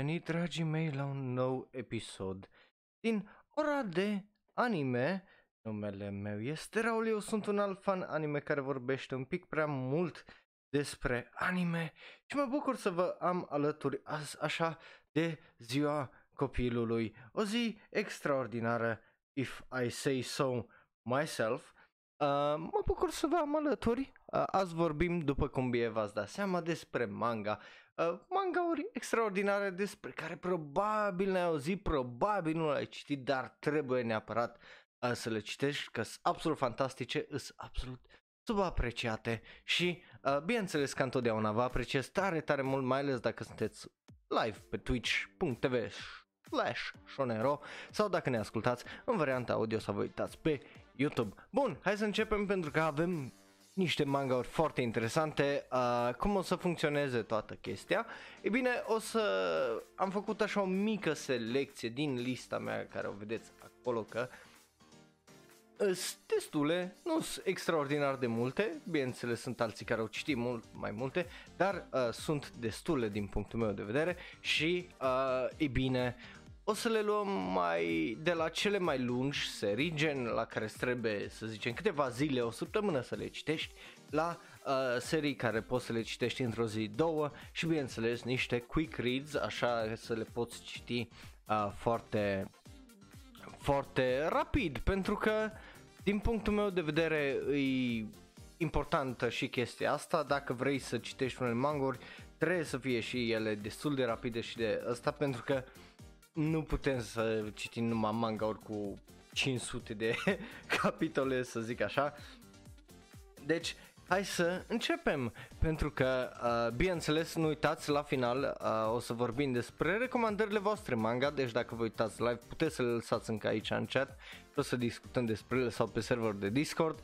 venit, dragii mei, la un nou episod din ora de anime. Numele meu este Raul, eu sunt un alt fan anime care vorbește un pic prea mult despre anime și mă bucur să vă am alături azi așa de ziua copilului. O zi extraordinară, if I say so myself. Uh, mă bucur să vă am alături. Uh, azi vorbim, după cum bine v-ați dat seama, despre manga. Uh, mangauri extraordinare despre care probabil ne-ai auzit, probabil nu le-ai citit, dar trebuie neapărat uh, să le citești, că sunt absolut fantastice, sunt absolut subapreciate și, uh, bineînțeles că întotdeauna vă apreciez tare, tare mult, mai ales dacă sunteți live pe twitch.tv slash shonero sau dacă ne ascultați în varianta audio sau vă uitați pe YouTube. Bun, hai să începem pentru că avem niște mangauri foarte interesante. Uh, cum o să funcționeze toată chestia? E bine, o să am făcut așa o mică selecție din lista mea care o vedeți acolo că sunt destule, nu sunt extraordinar de multe, bineînțeles sunt alții care au citit mult mai multe, dar uh, sunt destule din punctul meu de vedere și, uh, e bine, o să le luăm mai de la cele mai lungi serii, gen la care trebuie să zicem câteva zile, o săptămână să le citești, la uh, serii care poți să le citești într-o zi, două și bineînțeles niște quick reads, așa să le poți citi uh, foarte, foarte rapid, pentru că din punctul meu de vedere e importantă și chestia asta, dacă vrei să citești unele manguri, trebuie să fie și ele destul de rapide și de asta pentru că uh, nu putem să citim numai manga cu 500 de capitole, să zic așa. Deci, hai să începem, pentru că, uh, bineînțeles, nu uitați, la final uh, o să vorbim despre recomandările voastre manga, deci dacă vă uitați live, puteți să le lăsați încă aici în chat, o să discutăm despre ele sau pe server de Discord.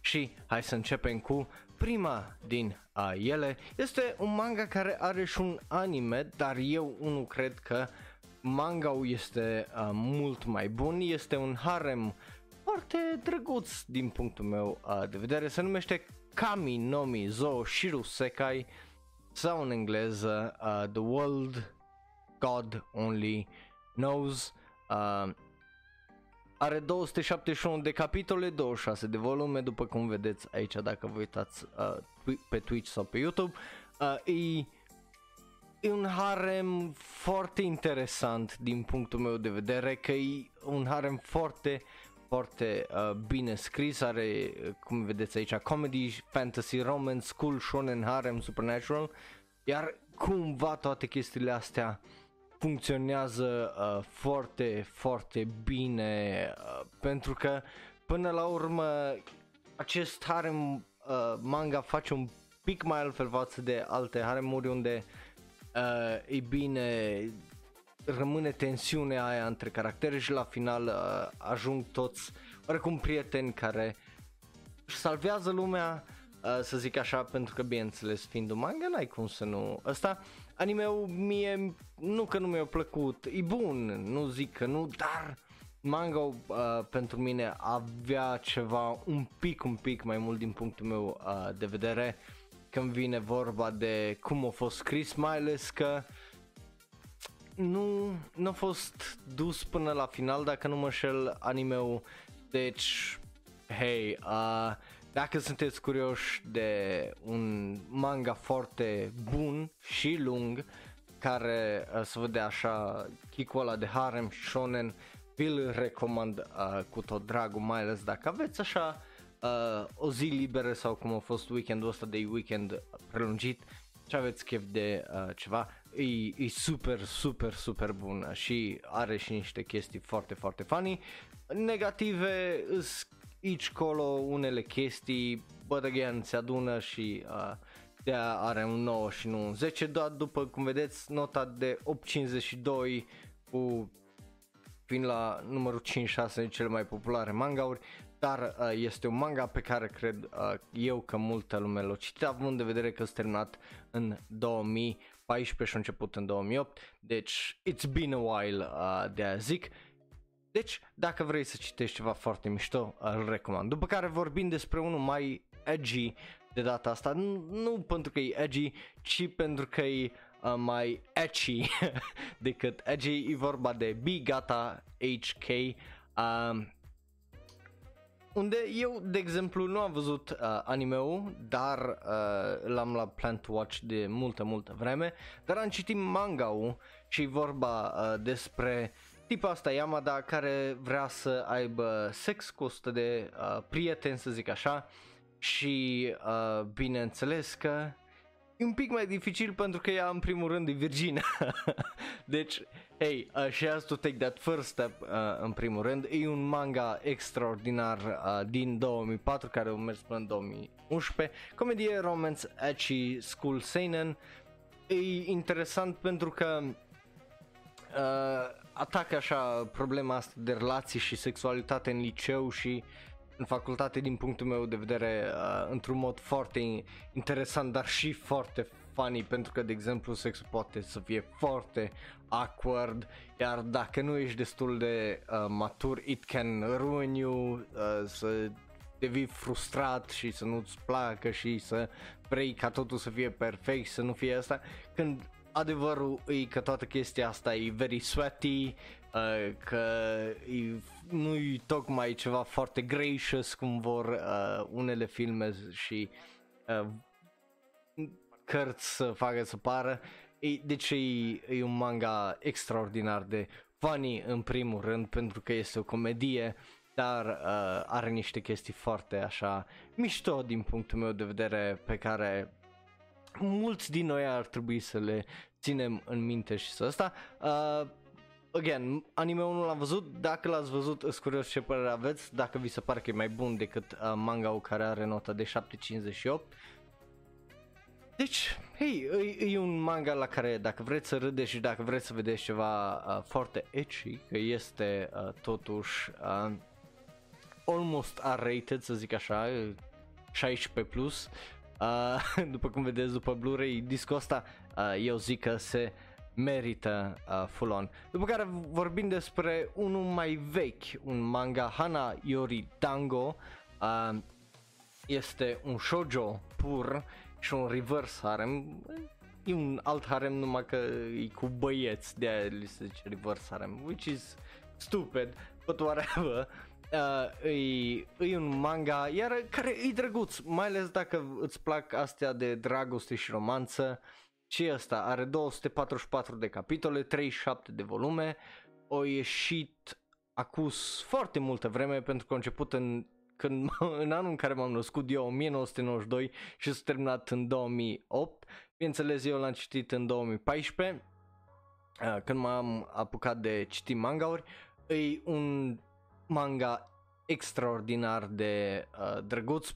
Și hai să începem cu prima din uh, ele. Este un manga care are și un anime, dar eu unul cred că uh, manga este uh, mult mai bun, este un harem foarte drăguț din punctul meu uh, de vedere, se numește Kami Nomi Zo Shiru Sekai sau în engleză uh, The World God Only Knows. Uh, are 271 de capitole, 26 de volume, după cum vedeți aici dacă vă uitați uh, pe Twitch sau pe YouTube. Uh, e e un harem foarte interesant din punctul meu de vedere, că e un harem foarte, foarte uh, bine scris, are, cum vedeți aici, comedy, fantasy, romance, school, shonen, harem, supernatural, iar cumva toate chestiile astea funcționează uh, foarte, foarte bine, uh, pentru că până la urmă acest harem uh, manga face un pic mai altfel față de alte haremuri unde uh, uh, ei bine, rămâne tensiunea aia între caractere și la final uh, ajung toți oricum prieteni care își salvează lumea, uh, să zic așa, pentru că bineînțeles fiind un manga n-ai cum să nu... Ăsta, anime-ul mie, nu că nu mi-a plăcut, e bun, nu zic că nu, dar manga uh, pentru mine avea ceva un pic, un pic mai mult din punctul meu uh, de vedere când vine vorba de cum a fost scris, mai ales că nu, nu a fost dus până la final, dacă nu mă șel anime-ul, deci, hei, uh, dacă sunteți curioși de un manga foarte bun și lung, care uh, să vede așa chicul ăla de harem și shonen, vi-l recomand uh, cu tot dragul, mai ales dacă aveți așa uh, o zi liberă sau cum a fost weekendul ăsta de weekend prelungit și aveți chef de uh, ceva, e, e super, super, super bun și are și niște chestii foarte, foarte funny. Negative, aici colo unele chestii, but again, se adună și uh, de are un 9 și nu un 10, doar după cum vedeți nota de 8.52 cu fiind la numărul 5-6 din cele mai populare mangauri, dar uh, este un manga pe care cred uh, eu că multă lume l-a citit, având de vedere că s-a terminat în 2014 și a început în 2008, deci it's been a while uh, de a zic. Deci, dacă vrei să citești ceva foarte mișto, îl recomand. După care vorbim despre unul mai edgy de data asta, nu, nu pentru că e edgy, ci pentru că e uh, mai edgy decât edgy, e vorba de Bigata HK. Uh, unde eu, de exemplu, nu am văzut uh, anime-ul, dar uh, l-am la plan to watch de multă, multă vreme, dar am citit manga-ul și vorba uh, despre tipa asta Yamada care vrea să aibă sex cu 100 de uh, prieteni, să zic așa, și uh, bineînțeles că e un pic mai dificil pentru că ea în primul rând e virgină. deci, hey, uh, she has to take that first step uh, în primul rând. E un manga extraordinar uh, din 2004 care a mers până în 2011. Comedie romance ecchi school seinen. E interesant pentru că uh, atacă așa problema asta de relații și sexualitate în liceu și în facultate din punctul meu de vedere uh, într-un mod foarte interesant dar și foarte funny pentru că de exemplu sexul poate să fie foarte awkward iar dacă nu ești destul de uh, matur it can ruin you uh, să devii frustrat și să nu-ți placă și să vrei ca totul să fie perfect și să nu fie asta când adevărul e că toată chestia asta e very sweaty, uh, că e, nu e tocmai ceva foarte gracious cum vor uh, unele filme și uh, cărți să facă să pară. E, deci e, e un manga extraordinar de funny în primul rând pentru că este o comedie dar uh, are niște chestii foarte așa mișto din punctul meu de vedere pe care mulți din noi ar trebui să le ținem în minte și să asta. Uh, again, anime-ul nu l-am văzut, dacă l-ați văzut, îți curios ce părere aveți, dacă vi se pare că e mai bun decât uh, manga-ul care are nota de 7.58. Deci, hei, e, e un manga la care dacă vreți să râdeți și dacă vreți să vedeți ceva uh, foarte ecchi, că este uh, totuși uh, almost R-rated, să zic așa, 16 plus, uh, după cum vedeți după Blu-ray, discul ăsta uh, eu zic că se merită uh, full on. După care vorbim despre unul mai vechi, un manga Hana Yori Tango, uh, este un shoujo pur și un reverse harem, e un alt harem numai că e cu băieți, de aia li se zice reverse harem, which is stupid, but whatever. Uh, e, e un manga, iar care e drăguț, mai ales dacă îți plac astea de dragoste și romanță. Uh, și ăsta are 244 de capitole, 37 de volume, o ieșit acus foarte multă vreme pentru că a început în, când, în anul în care m-am născut eu, 1992 și s-a terminat în 2008. Bineînțeles, eu l-am citit în 2014 uh, când m-am apucat de citit mangauri. E un manga extraordinar de uh, drăguț,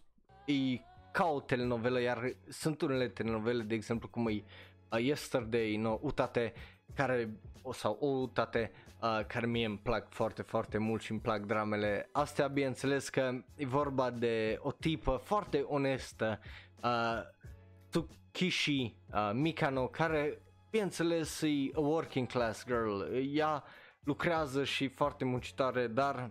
e ca o telenovelă, iar sunt unele telenovele, de exemplu, cum e uh, Yesterday, no, Utate, care, o sau o Utate, uh, care mie îmi plac foarte, foarte mult și îmi plac dramele. Astea, bineînțeles că e vorba de o tipă foarte onestă, uh, Tsukishi uh, Mikano, care, bineînțeles, e a working class girl, ea lucrează și foarte muncitoare, dar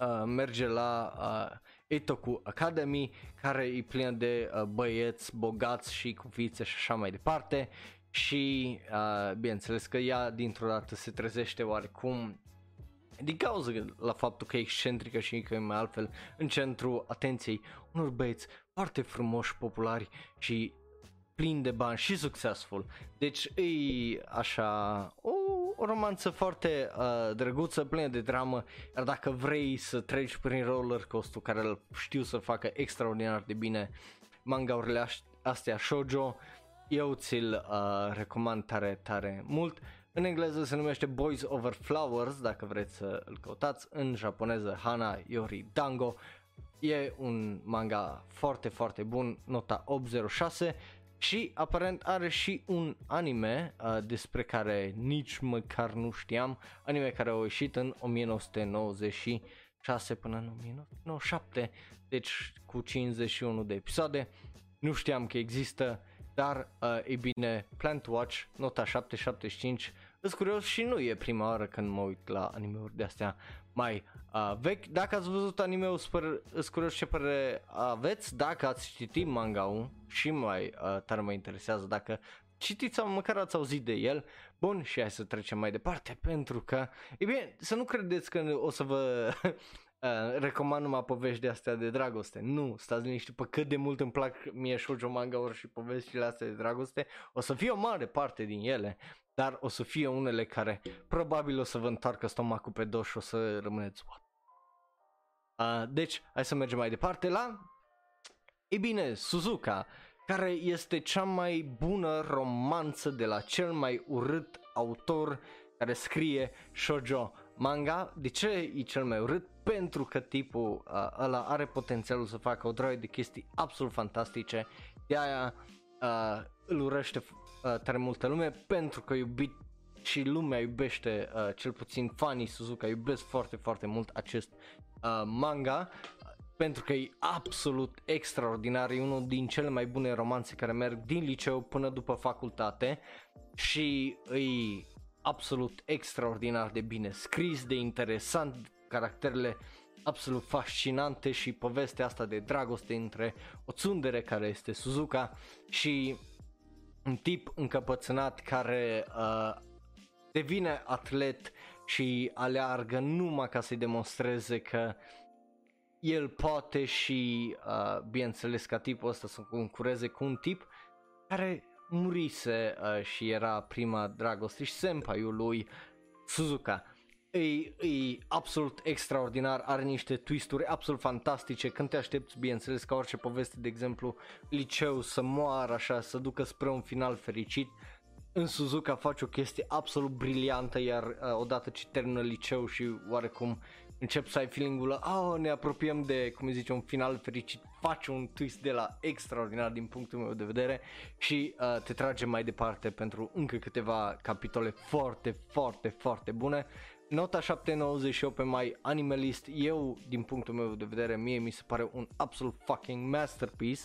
uh, merge la uh, Itoku Academy, care e plină de uh, băieți bogați și cu fițe și așa mai departe și uh, bineînțeles că ea dintr-o dată se trezește oarecum din cauza la faptul că e excentrică și că e mai altfel în centru atenției unor băieți foarte frumoși, populari și plini de bani și succesful. Deci e așa o o romanță foarte uh, drăguță, plină de dramă, iar dacă vrei să treci prin roller coaster care îl știu să facă extraordinar de bine mangaurile astea shoujo, eu ți-l uh, recomand tare, tare mult. În engleză se numește Boys Over Flowers, dacă vreți să îl căutați, în japoneză Hana Yori Dango. E un manga foarte, foarte bun, nota 806 și aparent are și un anime uh, despre care nici măcar nu știam, anime care a ieșit în 1996 până în 1997, deci cu 51 de episoade. Nu știam că există, dar uh, e bine, Plant Watch, nota 775, Îs curios și nu e prima oară când mă uit la anime-uri de astea mai uh, vechi. Dacă ați văzut anime-ul, sper, îs curios ce părere aveți. Dacă ați citit manga-ul și mai uh, tare mă interesează dacă citiți sau măcar ați auzit de el. Bun, și hai să trecem mai departe, pentru că, e bine, să nu credeți că o să vă uh, recomand numai povești de astea de dragoste. Nu, stați liniștit pe cât de mult îmi plac mie shoujo manga ori și poveștile astea de dragoste. O să fie o mare parte din ele, dar o să fie unele care probabil o să vă întoarcă stomacul pe dos și o să rămâneți what? Uh, deci, hai să mergem mai departe la... E bine, Suzuka, care este cea mai bună romanță de la cel mai urât autor care scrie shoujo manga. De ce e cel mai urât? Pentru că tipul uh, ăla are potențialul să facă o droaie de chestii absolut fantastice. De aia uh, îl urăște uh, tare multă lume pentru că iubit și lumea iubește, uh, cel puțin fanii Suzuka iubesc foarte, foarte mult acest uh, manga pentru că e absolut extraordinar, e unul din cele mai bune romanțe care merg din liceu până după facultate și e absolut extraordinar de bine scris, de interesant, caracterele absolut fascinante și povestea asta de dragoste între o țundere care este Suzuka și un tip încăpățânat care uh, devine atlet și aleargă numai ca să-i demonstreze că el poate și, uh, bineînțeles, ca tipul ăsta să concureze cu un tip care murise uh, și era prima dragoste și senpaiul lui Suzuka. E, e absolut extraordinar, are niște twisturi absolut fantastice când te aștepți, bineînțeles, ca orice poveste, de exemplu, liceu să moară așa, să ducă spre un final fericit. În Suzuka face o chestie absolut briliantă, iar uh, odată ce termină liceu și oarecum încep să ai feeling-ul ăla, oh, ne apropiem de, cum îi zice, un final fericit, face un twist de la extraordinar din punctul meu de vedere și uh, te trage mai departe pentru încă câteva capitole foarte, foarte, foarte bune. Nota 798 pe mai animalist, eu din punctul meu de vedere, mie mi se pare un absolut fucking masterpiece.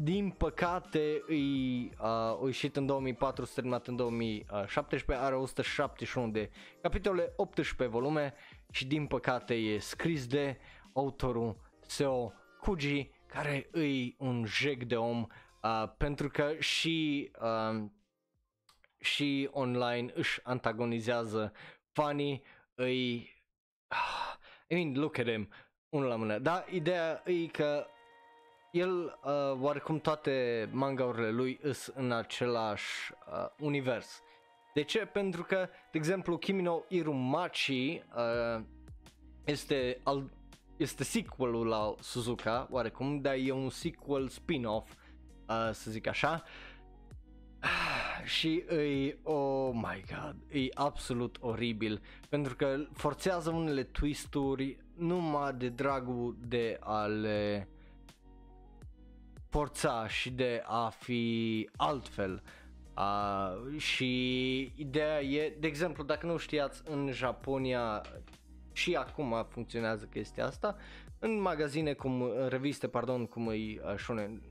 Din păcate, îi, uh, ieșit în 2004, s-a terminat în 2017, are 171 de capitole, 18 volume și din păcate e scris de autorul Seo Kuji, care îi un jec de om uh, pentru că și, uh, și online își antagonizează fanii, îi... Uh, I mean, look at him, unul la mână. Da, ideea e că el, uh, oarecum toate mangaurile lui sunt în același uh, univers. De ce? Pentru că, de exemplu, Kimi no Irumachi uh, este, al, este sequelul la Suzuka, oarecum, dar e un sequel spin-off, uh, să zic așa. Și e, oh my god, e absolut oribil pentru că forțează unele twisturi numai de dragul de a le forța și de a fi altfel. Uh, și ideea e, de exemplu, dacă nu știați, în Japonia și acum funcționează chestia asta, în magazine cum, în reviste, pardon, cum e uh, Shonen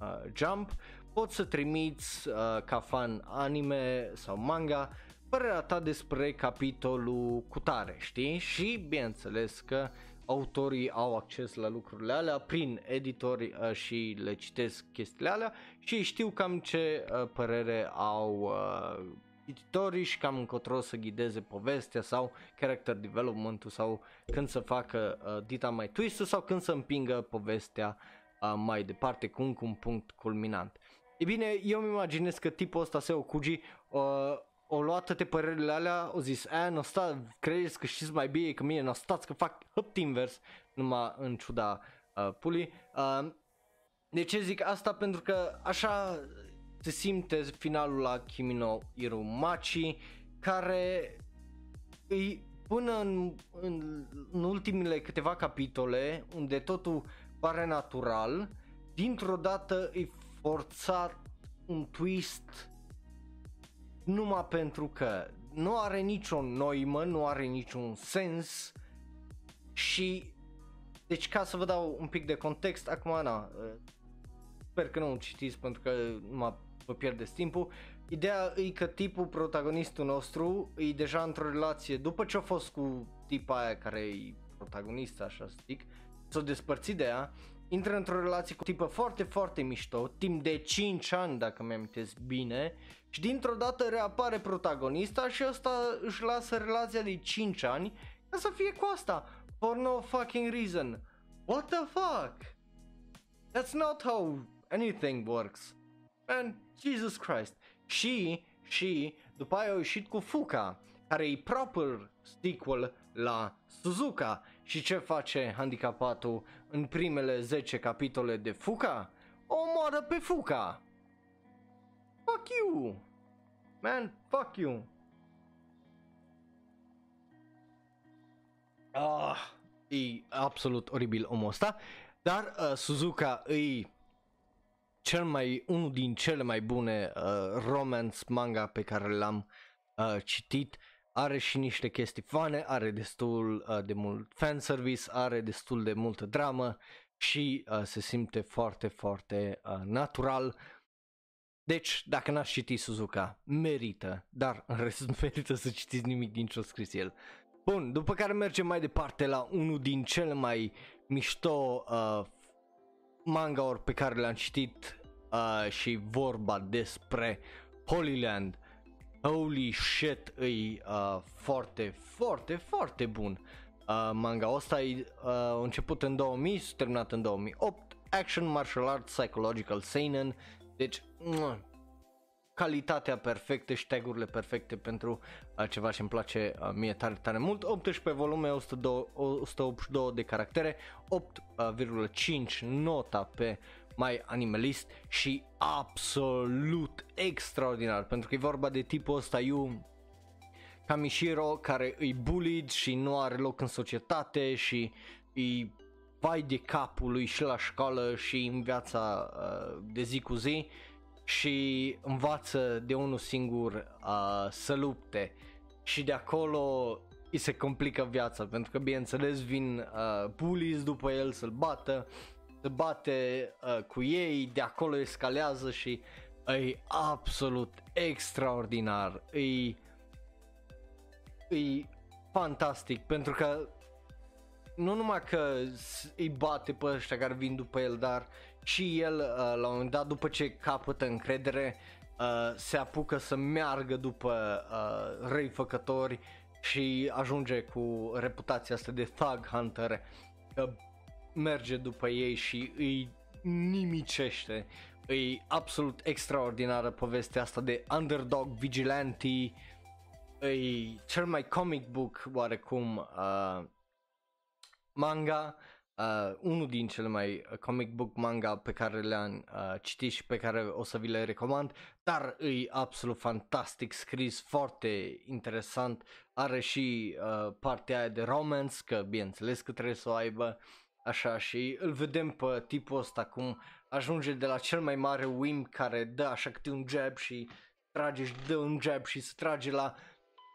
uh, Jump, poți să trimiți uh, ca fan anime sau manga părerea ta despre capitolul cutare, știi? Și bineînțeles că autorii au acces la lucrurile alea prin editori uh, și le citesc chestiile alea și știu cam ce uh, părere au uh, editorii și cam încotro să ghideze povestea sau character development-ul sau când să facă uh, dita mai twist sau când să împingă povestea uh, mai departe cu un, cu un punct culminant. E bine, eu îmi imaginez că tipul ăsta, Seo Kuji, uh, o luat toate părerile alea, o zis, a, nu sta, credeți că știți mai bine că mine, nu stați că fac hăpt invers, numai în ciuda uh, pulii. Uh, de ce zic asta? Pentru că așa se simte finalul la Kimino Irumachi, care îi până în, în, în ultimele câteva capitole, unde totul pare natural, dintr-o dată îi forțat un twist numai pentru că nu are niciun noimă, nu are niciun sens și deci ca să vă dau un pic de context, acum na, sper că nu citiți pentru că nu vă pierdeți timpul. Ideea e că tipul protagonistul nostru e deja într-o relație după ce a fost cu tipa aia care e protagonist, așa să zic, s-a despărțit de ea intră într-o relație cu o tipă foarte, foarte mișto, timp de 5 ani, dacă mi-am bine, și dintr-o dată reapare protagonista și ăsta își lasă relația de 5 ani ca să fie cu asta, for no fucking reason. What the fuck? That's not how anything works. Man, Jesus Christ. Și, și, după aia au ieșit cu Fuka, care e proper sequel la Suzuka. Și ce face handicapatul în primele 10 capitole de Fuka? O omoară pe Fuka. Fuck you. Man, fuck you. Ah, e absolut oribil omul ăsta. Dar uh, Suzuka e cel mai, unul din cele mai bune uh, romance manga pe care le-am uh, citit. Are și niște chestii fane, are destul uh, de mult fanservice, are destul de multă dramă și uh, se simte foarte, foarte uh, natural. Deci, dacă n-ați citit Suzuka, merită, dar în rest nu merită să citiți nimic din ce-a scris el. Bun, după care mergem mai departe la unul din cele mai mișto uh, manga-uri pe care le-am citit uh, și vorba despre Holy Land. Holy shit, e uh, foarte, foarte, foarte bun. Uh, manga ăsta e uh, început în 2000, s-a terminat în 2008. Action, martial arts, psychological, seinen. Deci, uh, calitatea perfectă și tagurile perfecte pentru uh, ceva ce îmi place uh, mie tare, tare mult. 18 volume, 102, 182 de caractere, 8,5 nota pe mai animalist și absolut extraordinar pentru că e vorba de tipul ăsta Yu Kamishiro care îi bullied și nu are loc în societate și îi vai de capul lui și la școală și în viața uh, de zi cu zi și învață de unul singur uh, să lupte. Și de acolo îi se complică viața pentru că bineînțeles vin uh, bullies după el să-l bată, se bate uh, cu ei, de acolo escalează și e absolut extraordinar, e, e fantastic pentru că nu numai că îi bate pe ăștia care vin după el, dar și el uh, la un moment dat după ce capătă încredere uh, se apucă să meargă după uh, răifăcători și ajunge cu reputația asta de thug hunter. Uh, merge după ei și îi nimicește. E absolut extraordinară povestea asta de underdog vigilante. E cel mai comic book oarecum uh, manga uh, unul din cele mai uh, comic book manga pe care le-am uh, citit și pe care o să vi le recomand, dar e absolut fantastic scris, foarte interesant, are și uh, partea aia de romance, că bineînțeles că trebuie să o aibă, așa și îl vedem pe tipul ăsta cum ajunge de la cel mai mare wimp care dă așa câte un jab și trage și dă un jab și se trage la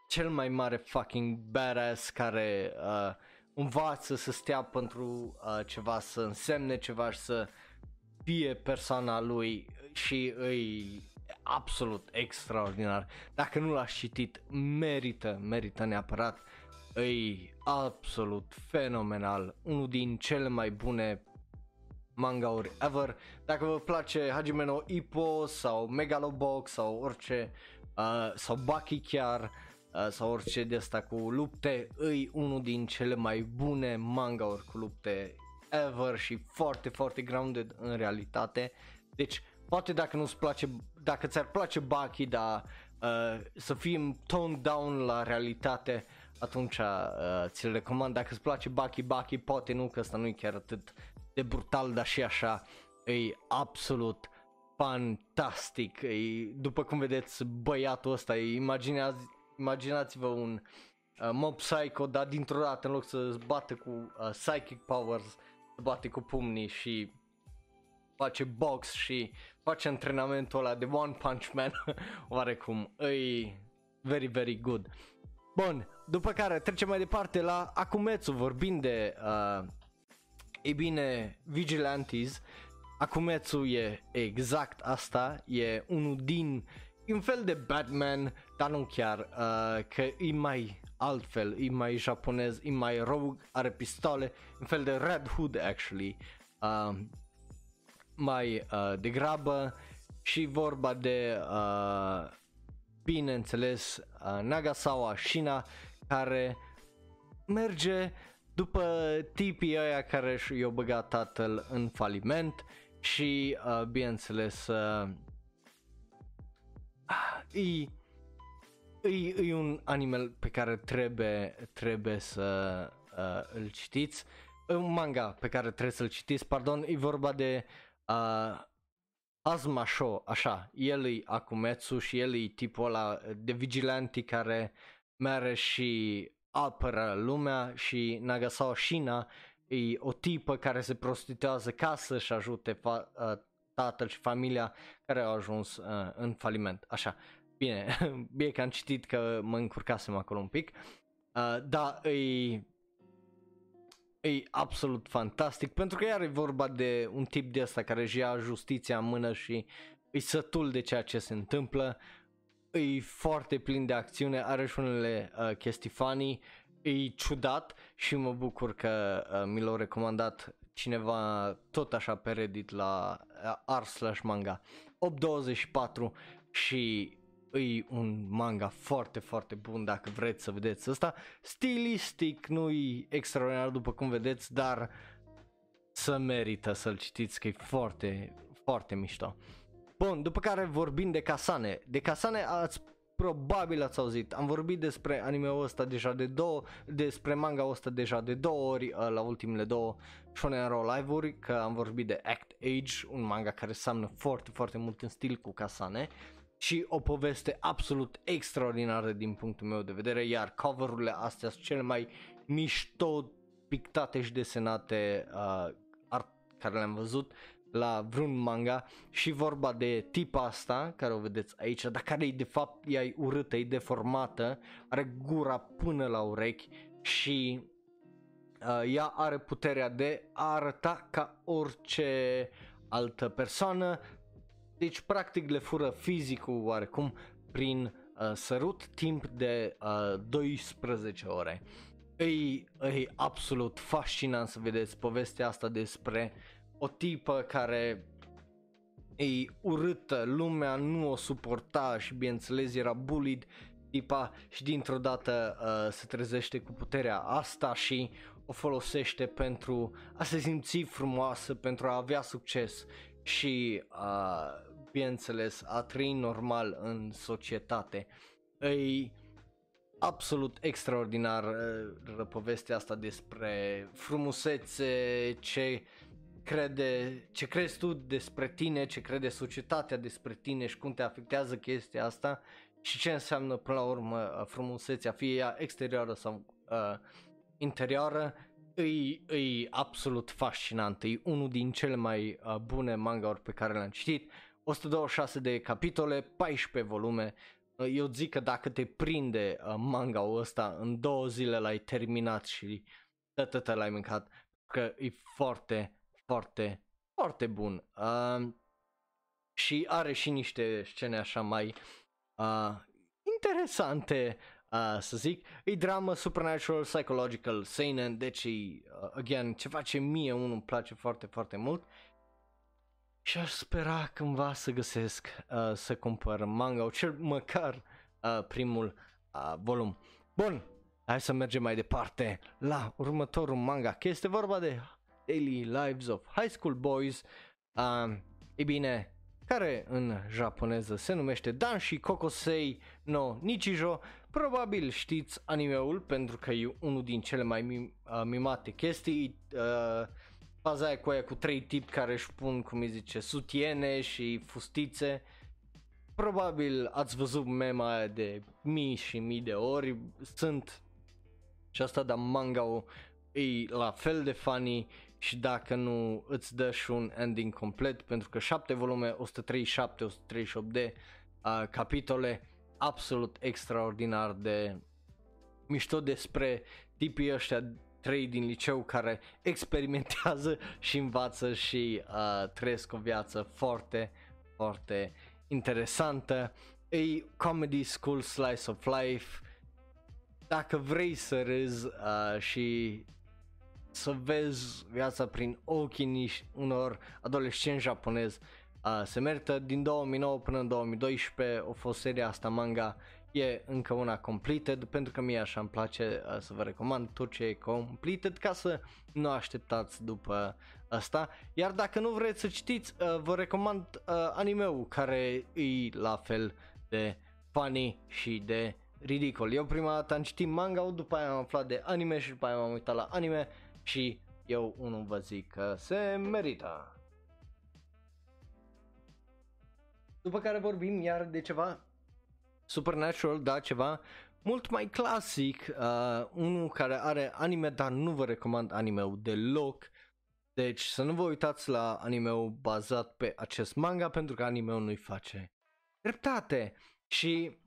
cel mai mare fucking badass care uh, învață să stea pentru uh, ceva, să însemne ceva și să fie persoana lui și îi absolut extraordinar. Dacă nu l-aș citit, merită, merită neapărat. Îi absolut fenomenal, unul din cele mai bune mangauri ever. Dacă vă place Hajime no Ippo sau Megalobox sau orice, uh, sau Baki chiar, uh, sau orice de asta cu lupte, îi unul din cele mai bune mangauri cu lupte ever și foarte, foarte grounded în realitate. Deci, poate dacă nu-ți place, dacă ți-ar place Baki, dar uh, să fim toned down la realitate, atunci uh, ți-l recomand. Dacă îți place Baki Baki, poate nu, că ăsta nu e chiar atât de brutal, dar și așa e absolut fantastic. E, după cum vedeți, băiatul ăsta, e, imaginați, imaginați-vă un uh, mob psycho, dar dintr-o dată în loc să bate cu uh, psychic powers, să bate cu pumnii și face box și face antrenamentul ăla de One Punch Man, oarecum, e very, very good. Bun, după care trecem mai departe la Akumetsu, vorbind de, uh, e bine, Vigilantes. Akumetsu e exact asta, e unul din, e un fel de Batman, dar nu chiar, uh, că e mai altfel, e mai japonez, e mai rogue, are pistole, un fel de Red Hood actually. uh, mai uh, degrabă și vorba de, uh, bineînțeles, uh, Nagasawa Shina care merge după tipii ăia care i-au băgat tatăl în faliment și, uh, bineînțeles, uh, e, e, e un anime pe care trebuie, trebuie să uh, îl citiți, un manga pe care trebuie să-l citiți, pardon, e vorba de uh, Azuma Show, așa, el e Akumetsu și el e tipul ăla de vigilanti care mere și apără lumea și Nagasawa Shina e o tipă care se prostituează ca să-și ajute fa- uh, tatăl și familia care au ajuns uh, în faliment. Așa, bine, bine că am citit că mă încurcasem acolo un pic, uh, dar e, e absolut fantastic pentru că iar e vorba de un tip de asta care își ia justiția în mână și e sătul de ceea ce se întâmplă, e foarte plin de acțiune, are și unele uh, chestii funny, e ciudat și mă bucur că uh, mi l-a recomandat cineva tot așa pe Reddit la uh, r slash manga. 824 și e un manga foarte, foarte bun dacă vreți să vedeți asta. Stilistic nu e extraordinar după cum vedeți, dar să merită să-l citiți că e foarte, foarte mișto. Bun, după care vorbim de Kasane. De Kasane ați probabil ați auzit. Am vorbit despre anime-ul ăsta deja de două, despre manga ăsta deja de două ori uh, la ultimele două Shonen Roll Live-uri, că am vorbit de Act Age, un manga care seamnă foarte, foarte mult în stil cu Kasane și o poveste absolut extraordinară din punctul meu de vedere, iar coverurile astea sunt cele mai mișto pictate și desenate uh, art care le-am văzut la vreun manga. Și vorba de tipa asta care o vedeți aici, dar care e de fapt ea e urâtă, e deformată, are gura până la urechi și uh, ea are puterea de a arăta ca orice altă persoană, deci practic le fură fizicul oarecum prin uh, sărut timp de uh, 12 ore. E, e absolut fascinant să vedeți povestea asta despre o tipă care e urâtă, lumea nu o suporta și bineînțeles era bullied tipa și dintr-o dată uh, se trezește cu puterea asta și o folosește pentru a se simți frumoasă, pentru a avea succes și uh, bineînțeles, a trăi normal în societate. E absolut extraordinar uh, povestea asta despre frumusețe, ce crede, ce crezi tu despre tine, ce crede societatea despre tine și cum te afectează chestia asta și ce înseamnă până la urmă uh, frumusețea, fie ea exterioară sau uh, interioară, e, e absolut fascinant, e unul din cele mai uh, bune manga-uri pe care le-am citit 126 de capitole, 14 volume. Eu zic că dacă te prinde uh, manga-ul ăsta în două zile l-ai terminat și tătătă l-ai mâncat, că e foarte, foarte, foarte bun. Uh, și are și niște scene așa mai uh, interesante, uh, să zic. E dramă supernatural, psychological, seinen, deci, uh, again, ceva ce mie unul îmi place foarte, foarte mult. Și aș spera cândva să găsesc uh, să cumpăr manga, cel măcar uh, primul uh, volum. Bun, hai să mergem mai departe la următorul manga, că este vorba de Daily Lives of High School Boys. Uh, e bine, care în japoneză se numește Danshi Kokosei no Nichijo. Probabil știți animeul pentru că e unul din cele mai mim- uh, mimate chestii. Uh, faza aia cu aia cu trei tipi care își pun, cum îi zice, sutiene și fustițe. Probabil ați văzut mema aia de mii și mii de ori. Sunt și asta, dar manga e la fel de funny și dacă nu îți dă și un ending complet pentru că 7 volume, 137, 138 de uh, capitole absolut extraordinar de mișto despre tipii ăștia trei din liceu care experimentează și învață și uh, trăiesc o viață foarte, foarte interesantă. E comedy school slice of life. Dacă vrei să râzi uh, și să vezi viața prin ochii nici unor adolescenți japonezi. Uh, se merită din 2009 până în 2012, a fost seria asta manga, e încă una completed, pentru că mie așa îmi place uh, să vă recomand tot ce e completed ca să nu așteptați după asta. Iar dacă nu vreți să citiți, uh, vă recomand uh, anime-ul care e la fel de funny și de ridicol. Eu prima dată am citit manga după aia am aflat de anime și după aia m-am uitat la anime și eu unul vă zic că se merită. După care vorbim iar de ceva Supernatural, da, ceva mult mai clasic, uh, unul care are anime, dar nu vă recomand anime-ul deloc. Deci să nu vă uitați la anime-ul bazat pe acest manga pentru că anime-ul nu-i face dreptate. Și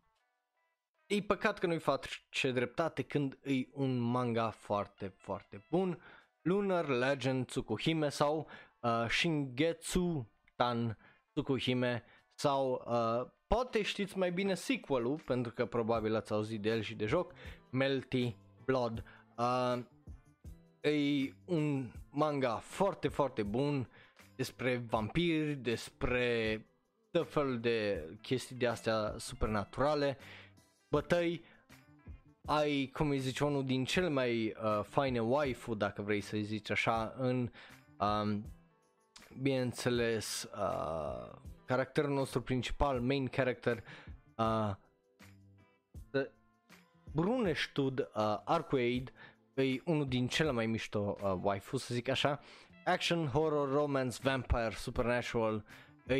e păcat că nu-i face dreptate când e un manga foarte, foarte bun. Lunar Legend Tsukuhime sau uh, Shingetsu Tan Tsukuhime sau uh, poate știți mai bine sequel-ul, pentru că probabil ați auzit de el și de joc, Melty Blood. Uh, e un manga foarte, foarte bun despre vampiri, despre tot fel de chestii de astea supernaturale, bătăi, ai, cum îi zice, unul din cele mai uh, faine waifu, dacă vrei să zici așa, în, um, bineînțeles, uh, caracterul nostru principal, main character, uh, Brunestud uh, Arcuade, e unul din cele mai mișto uh, waifu, să zic așa. Action, horror, romance, vampire, supernatural, e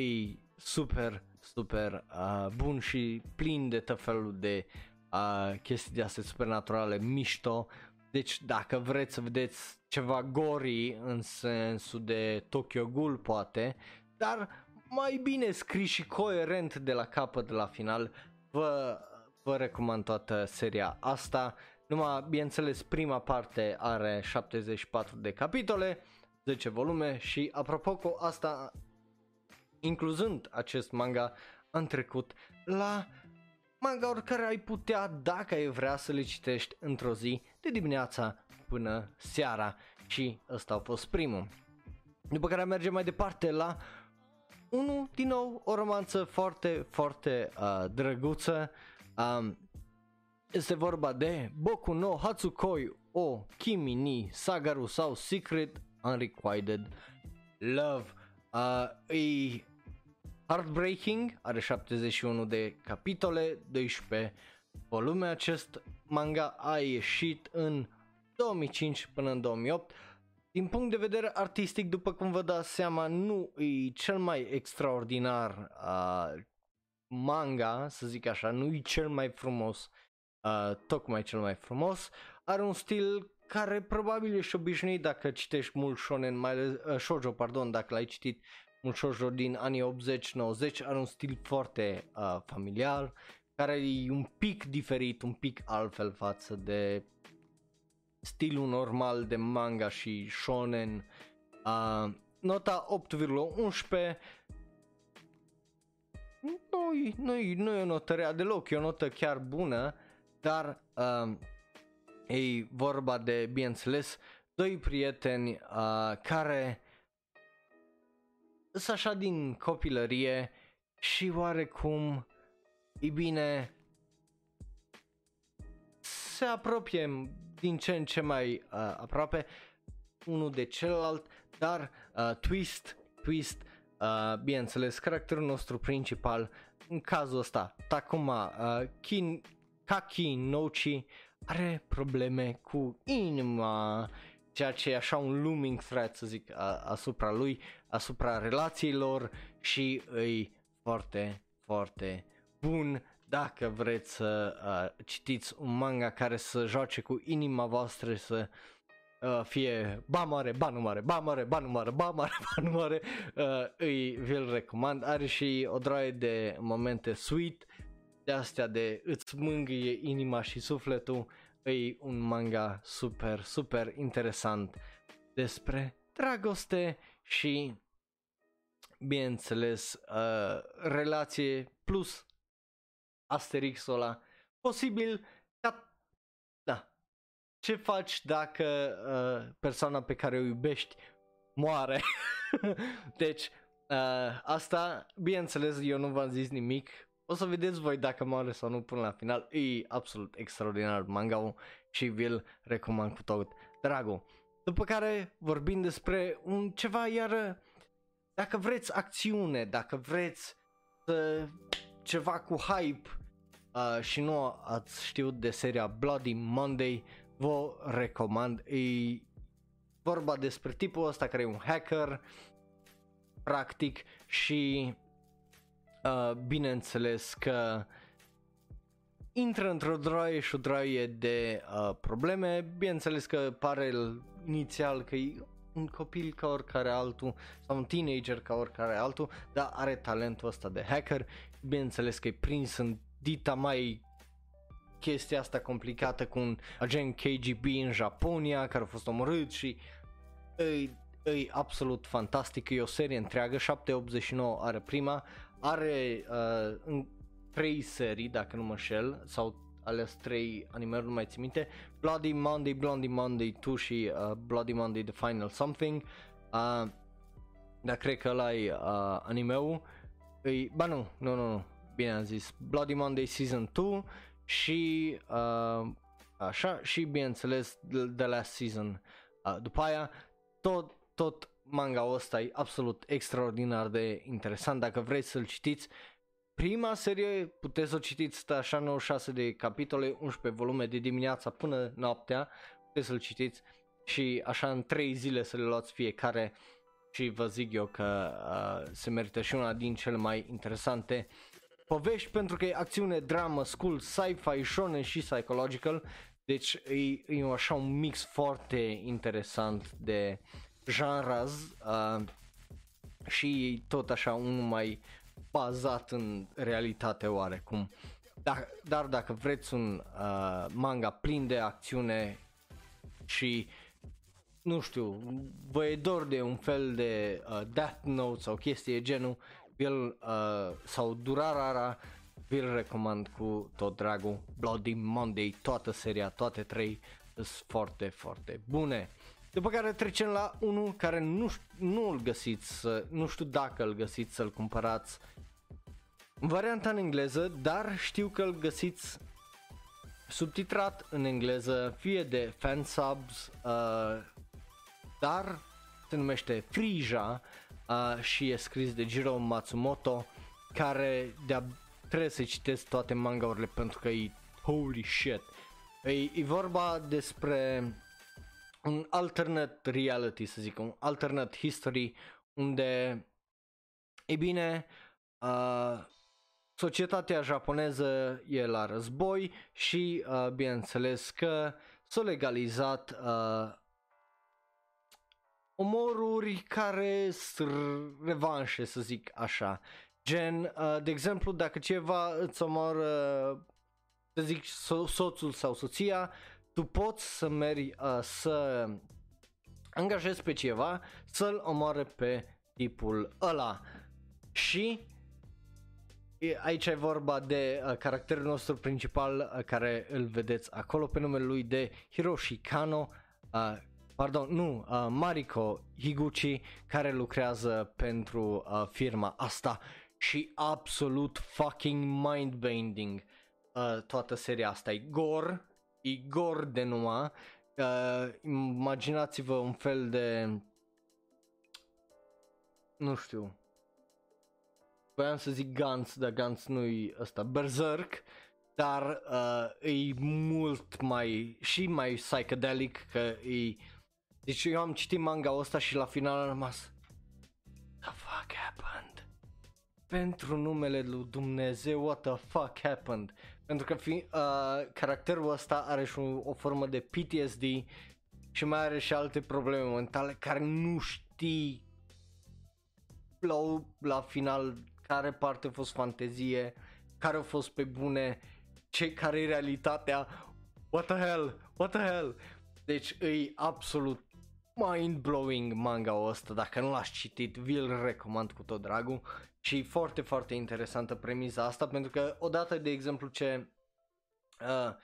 super, super uh, bun și plin de tot felul de uh, chestii de astea supernaturale mișto. Deci dacă vreți să vedeți ceva gori în sensul de Tokyo Ghoul poate, dar mai bine scris și coerent de la capăt la final, vă, vă recomand toată seria asta. Numai, bineînțeles, prima parte are 74 de capitole, 10 volume și apropo cu asta, incluzând acest manga, am trecut la manga oricare ai putea, dacă ai vrea să le citești într-o zi, de dimineața până seara și ăsta a fost primul. După care mergem mai departe la unul, din nou, o romanță foarte, foarte uh, drăguță. Um, este vorba de Boku no Hatsukoi o Kimi ni Sagaru sau Secret Unrequited Love. Uh, e heartbreaking, are 71 de capitole, 12 volume. Acest manga a ieșit în 2005 până în 2008 din punct de vedere artistic, după cum vă dați seama, nu e cel mai extraordinar uh, manga, să zic așa, nu e cel mai frumos, uh, tocmai cel mai frumos. Are un stil care probabil ești obișnuit dacă citești mult shonen, mai ales, uh, shoujo, pardon, dacă l-ai citit mult shoujo din anii 80-90, are un stil foarte uh, familiar, care e un pic diferit, un pic altfel față de stilul normal de manga și shonen. Uh, nota 8,11 nu, nu, nu e o notă rea deloc, e o notă chiar bună, dar uh, e vorba de, bineînțeles, doi prieteni uh, care sunt așa din copilărie și oarecum, e bine, se apropie din ce în ce mai uh, aproape unul de celălalt, dar uh, twist, twist, uh, bineînțeles, caracterul nostru principal, în cazul ăsta, Takuma uh, Kin, Kaki Nochi, are probleme cu inima, ceea ce e așa un looming threat, să zic, a, asupra lui, asupra relațiilor și îi foarte, foarte bun dacă vreți să uh, citiți un manga care să joace cu inima voastră, să uh, fie ba mare, ba nu mare, ba mare, ba nu mare, ba mare, ba nu mare, uh, îi vi-l recomand. Are și o droaie de momente sweet, de astea de îți mângâie inima și sufletul. E un manga super, super interesant despre dragoste și bineînțeles uh, relație plus Asterixul ăla. Posibil ca, da, ce faci dacă uh, persoana pe care o iubești moare. deci, uh, asta, bineînțeles, eu nu v-am zis nimic. O să vedeți voi dacă moare sau nu până la final. E absolut extraordinar manga și vi-l recomand cu tot dragul. După care vorbim despre un ceva iar dacă vreți acțiune, dacă vreți să, ceva cu hype uh, și nu ați știut de seria Bloody Monday, vă recomand. E vorba despre tipul ăsta care e un hacker, practic, și uh, bineînțeles că intră într-o droaie și o droaie de uh, probleme. Bineînțeles că pare inițial că e un copil ca oricare altul sau un teenager ca oricare altul, dar are talentul ăsta de hacker. Bineînțeles că e prins în dita mai chestia asta complicată cu un agent KGB în Japonia care a fost omorât și e, e absolut fantastic, e o serie întreagă, 789 are prima, are uh, în trei serii dacă nu mă șel sau ales trei animări, nu mai țin minte, Bloody Monday, Bloody Monday 2 și uh, Bloody Monday The Final Something, uh, dar cred că ăla e uh, animeul, e, ba nu, nu, nu, nu, bine am zis, Bloody Monday Season 2 și uh, așa și bineînțeles The Last Season. Uh, după aia tot, tot manga ăsta e absolut extraordinar de interesant dacă vreți să-l citiți. Prima serie puteți să o citiți așa 96 de capitole, 11 volume de dimineața până noaptea, puteți să-l citiți și așa în 3 zile să le luați fiecare și vă zic eu că uh, se merită și una din cele mai interesante povești pentru că e acțiune, dramă, school, sci-fi, shonen și psychological. Deci e, e așa un mix foarte interesant de genres uh, și tot așa unul mai bazat în realitate oarecum. Dar, dar dacă vreți un uh, manga plin de acțiune și nu știu, vă e dor de un fel de uh, Death Note sau chestie genul, el uh, sau Durarara, vi-l recomand cu tot dragul. Bloody Monday, toată seria, toate trei sunt foarte, foarte bune. După care trecem la unul care nu, nu îl găsiți, nu știu dacă îl găsiți să-l cumpărați varianta în engleză, dar știu că îl găsiți subtitrat în engleză, fie de fansubs, uh, dar se numește Frisia uh, și e scris de Jiro Matsumoto, care de trebuie să citesc toate mangaurile pentru că e holy shit. E, e vorba despre un alternate reality, să zic, un alternate history unde, e bine, uh, societatea japoneză e la război și, uh, bineînțeles că s-a legalizat uh, omoruri care sunt revanșe, să zic așa. Gen, uh, de exemplu, dacă ceva îți omoară, să zic, so- soțul sau soția, tu poți să mergi uh, să angajezi pe ceva să-l omoare pe tipul ăla. Și aici e vorba de uh, caracterul nostru principal uh, care îl vedeți acolo pe numele lui de Hiroshi Kano, uh, pardon, nu, uh, Mariko Higuchi care lucrează pentru uh, firma asta și absolut fucking mind-bending uh, toată seria asta. E gore, e gore de numai. Uh, imaginați-vă un fel de nu știu voiam să zic Gantz, dar Gantz nu-i ăsta, Berserk, dar uh, e mult mai, și mai psychedelic, că e, deci eu am citit manga ăsta și la final am rămas, the fuck happened? Pentru numele lui Dumnezeu, what the fuck happened? Pentru că fi, uh, caracterul ăsta are și o, o formă de PTSD și mai are și alte probleme mentale care nu știi la, la final care parte a fost fantezie, care a fost pe bune, ce care e realitatea, what the hell, what the hell. Deci e absolut mind-blowing manga ăsta, dacă nu l-aș citit, vi-l recomand cu tot dragul. Și e foarte, foarte interesantă premiza asta pentru că odată, de exemplu, ce uh,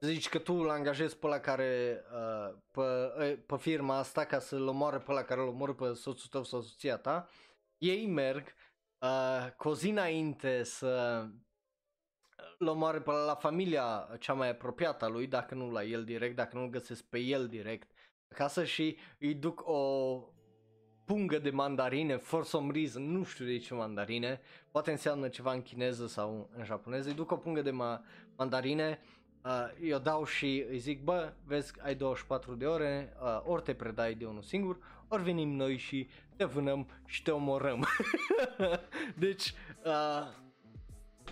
zici că tu îl angajezi pe la care, uh, pe, uh, pe firma asta ca să-l omoare pe la care îl omoară pe soțul tău sau soția ta, ei merg uh, cu o zi înainte să îl omoare pe la familia cea mai apropiată a lui, dacă nu la el direct, dacă nu-l găsesc pe el direct acasă și îi duc o pungă de mandarine, for some reason, nu știu de ce mandarine, poate înseamnă ceva în chineză sau în japoneză, îi duc o pungă de ma- mandarine, uh, eu dau și îi zic, bă, vezi, ai 24 de ore, uh, ori te predai de unul singur, ori venim noi și te vânăm și te omorăm. deci, uh,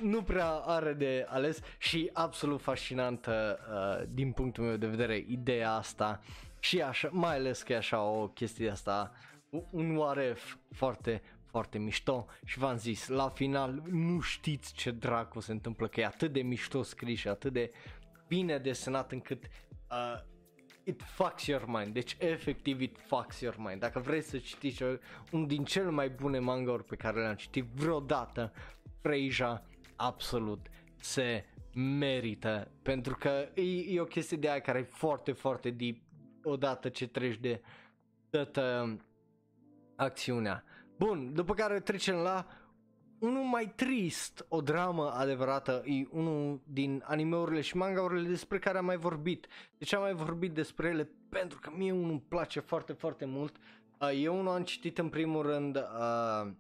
nu prea are de ales și absolut fascinantă uh, din punctul meu de vedere ideea asta și așa, mai ales că e așa o chestie asta, un oaref foarte, foarte mișto. Și v-am zis, la final nu știți ce dracu se întâmplă, că e atât de mișto scris și atât de bine desenat încât uh, it fucks your mind, deci efectiv it fucks your mind. Dacă vreți să citiți unul din cele mai bune manga pe care le-am citit vreodată, Freja absolut se merită. Pentru că e, e o chestie de aia care e foarte, foarte deep odată ce treci de toată acțiunea. Bun, după care trecem la unul mai trist, o dramă adevărată, e unul din animeurile și mangaurile despre care am mai vorbit. De ce am mai vorbit despre ele? Pentru că mie unul îmi place foarte, foarte mult. Uh, eu unul am citit în primul rând, uh,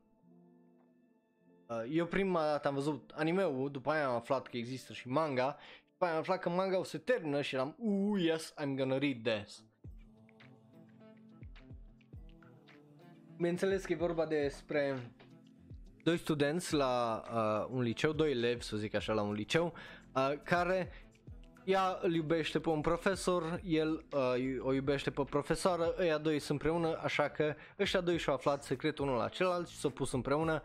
uh, eu prima dată am văzut animeul, după aia am aflat că există și manga, și după aia am aflat că manga o se termină și eram, uh, yes, I'm gonna read this. Bineînțeles că e vorba despre doi studenți la uh, un liceu, doi elevi, să zic așa, la un liceu, uh, care ea îl iubește pe un profesor, el uh, o iubește pe profesoară, ăia doi sunt împreună, așa că ăștia doi și-au aflat secretul unul la celălalt și s-au pus împreună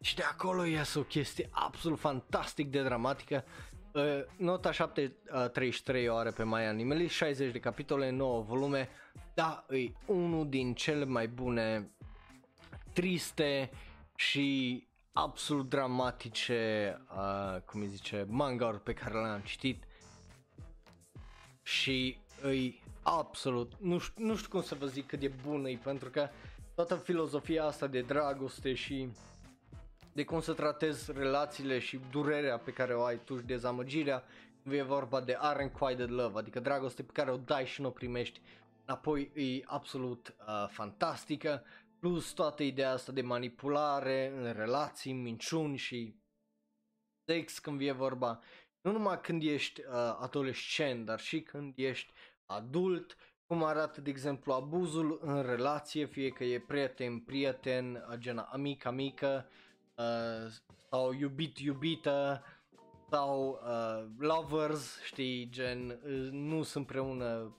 și de acolo iasă o chestie absolut fantastic de dramatică. Uh, nota 7, uh, 33 ore pe mai Animeli, 60 de capitole, 9 volume, da, e unul din cele mai bune triste și absolut dramatice, uh, cum îi zice, manga pe care le-am citit și îi absolut, nu știu, nu știu cum să vă zic cât de bună e, pentru că toată filozofia asta de dragoste și de cum să tratezi relațiile și durerea pe care o ai tu și dezamăgirea, e vorba de unrequited love, adică dragoste pe care o dai și nu o primești, apoi e absolut uh, fantastică, plus toată ideea asta de manipulare în relații, minciuni și sex când e vorba, nu numai când ești uh, adolescent, dar și când ești adult, cum arată de exemplu abuzul în relație, fie că e prieten, prieten, gen amic, amică, uh, sau iubit, iubită, sau uh, lovers, știi, gen, uh, nu sunt împreună,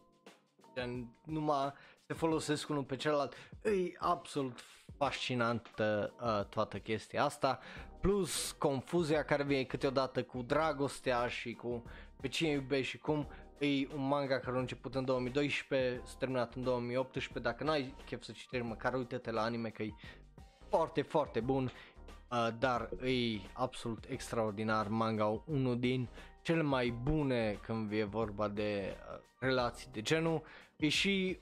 gen, numai se folosesc unul pe celălalt. E absolut fascinantă uh, toată chestia asta, plus confuzia care vine câteodată cu dragostea și cu pe cine iubești și cum. E un manga care a început în 2012, s-a terminat în 2018, dacă n-ai chef să citești măcar uite-te la anime că e foarte, foarte bun, uh, dar e absolut extraordinar manga, unul din cele mai bune când e vorba de uh, relații de genul, e și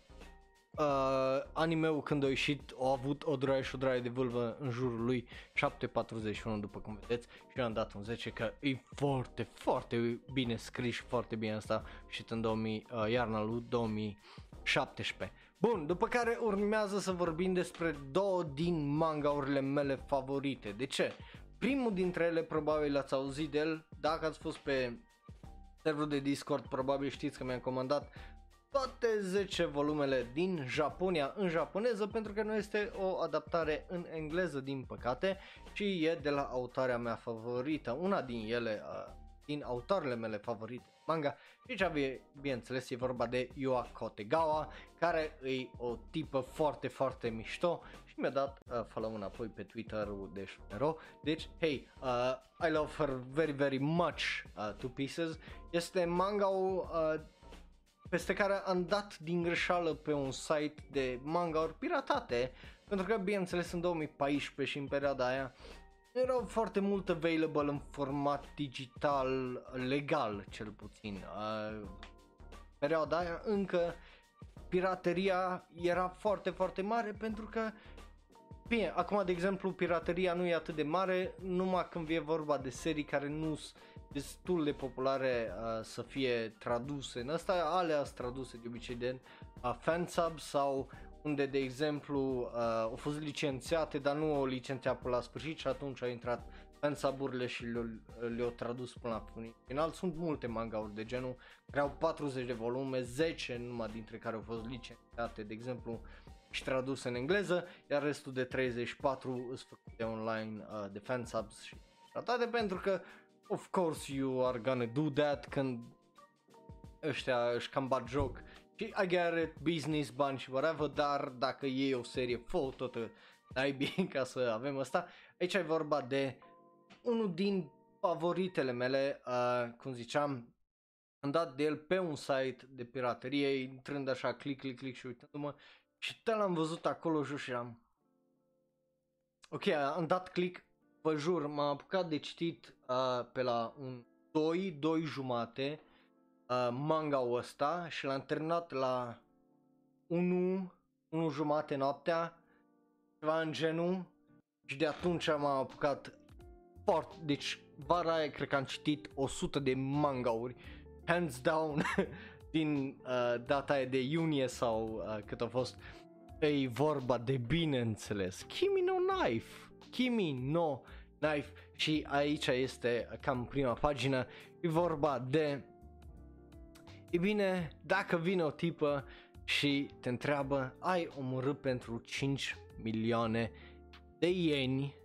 uh, anime-ul când a ieșit a avut o draie și o draie de vâlvă în jurul lui 7.41 după cum vedeți și am dat un 10 că e foarte, foarte bine scris și foarte bine asta și în 2000, uh, iarna lui 2017. Bun, după care urmează să vorbim despre două din mangaurile mele favorite. De ce? Primul dintre ele probabil ați auzit de el, dacă ați fost pe serverul de Discord probabil știți că mi-am comandat toate 10 volumele din Japonia în japoneză pentru că nu este o adaptare în engleză din păcate și e de la autoarea mea favorită, una din ele, uh, din autoarele mele favorite manga și aici bineînțeles e vorba de Yua Kotegawa care e o tipă foarte foarte mișto și mi-a dat uh, follow înapoi pe Twitter-ul de Shunero. Deci, hey, uh, I love her very very much uh, Two Pieces. Este manga uh, peste care am dat din greșeală pe un site de manga-uri piratate, pentru că, bineînțeles, în 2014 și în perioada aia erau foarte mult available în format digital, legal cel puțin. Uh, perioada aia încă pirateria era foarte, foarte mare pentru că Bine, acum de exemplu pirateria nu e atât de mare numai când e vorba de serii care nu sunt destul de populare uh, să fie traduse. În asta alea sunt traduse de obicei de uh, fansub sau unde de exemplu uh, au fost licențiate dar nu au licențiat până la sfârșit și atunci au intrat fansaburile și le-au, le tradus până la final. Sunt multe mangauri de genul care au 40 de volume, 10 numai dintre care au fost licențiate, de exemplu și traduse în engleză, iar restul de 34 sunt făcute online uh, de fansubs și tratate pentru că of course you are gonna do that când ăștia își cam bat joc. Și I get it, business, bani și whatever, dar dacă e o serie full toată bine ca să avem asta, aici e vorba de unul din favoritele mele, uh, cum ziceam, am dat de el pe un site de piraterie, intrând așa, click, click, click și uitându-mă și te l-am văzut acolo jos și am... Ok, am dat click, vă jur, m-am apucat de citit uh, pe la un 2, 2 jumate uh, manga-ul ăsta și l-am terminat la 1, 1 jumate noaptea, ceva în genul și de atunci m-am apucat foarte, deci vara aia cred că am citit 100 de mangauri, hands down, din uh, data aia de iunie sau uh, cât a fost, e vorba de bineînțeles, Kimi no Knife, Kimi no Knife. Și aici este cam prima pagină, e vorba de, e bine, dacă vine o tipă și te întreabă, ai omorât pentru 5 milioane de ieni,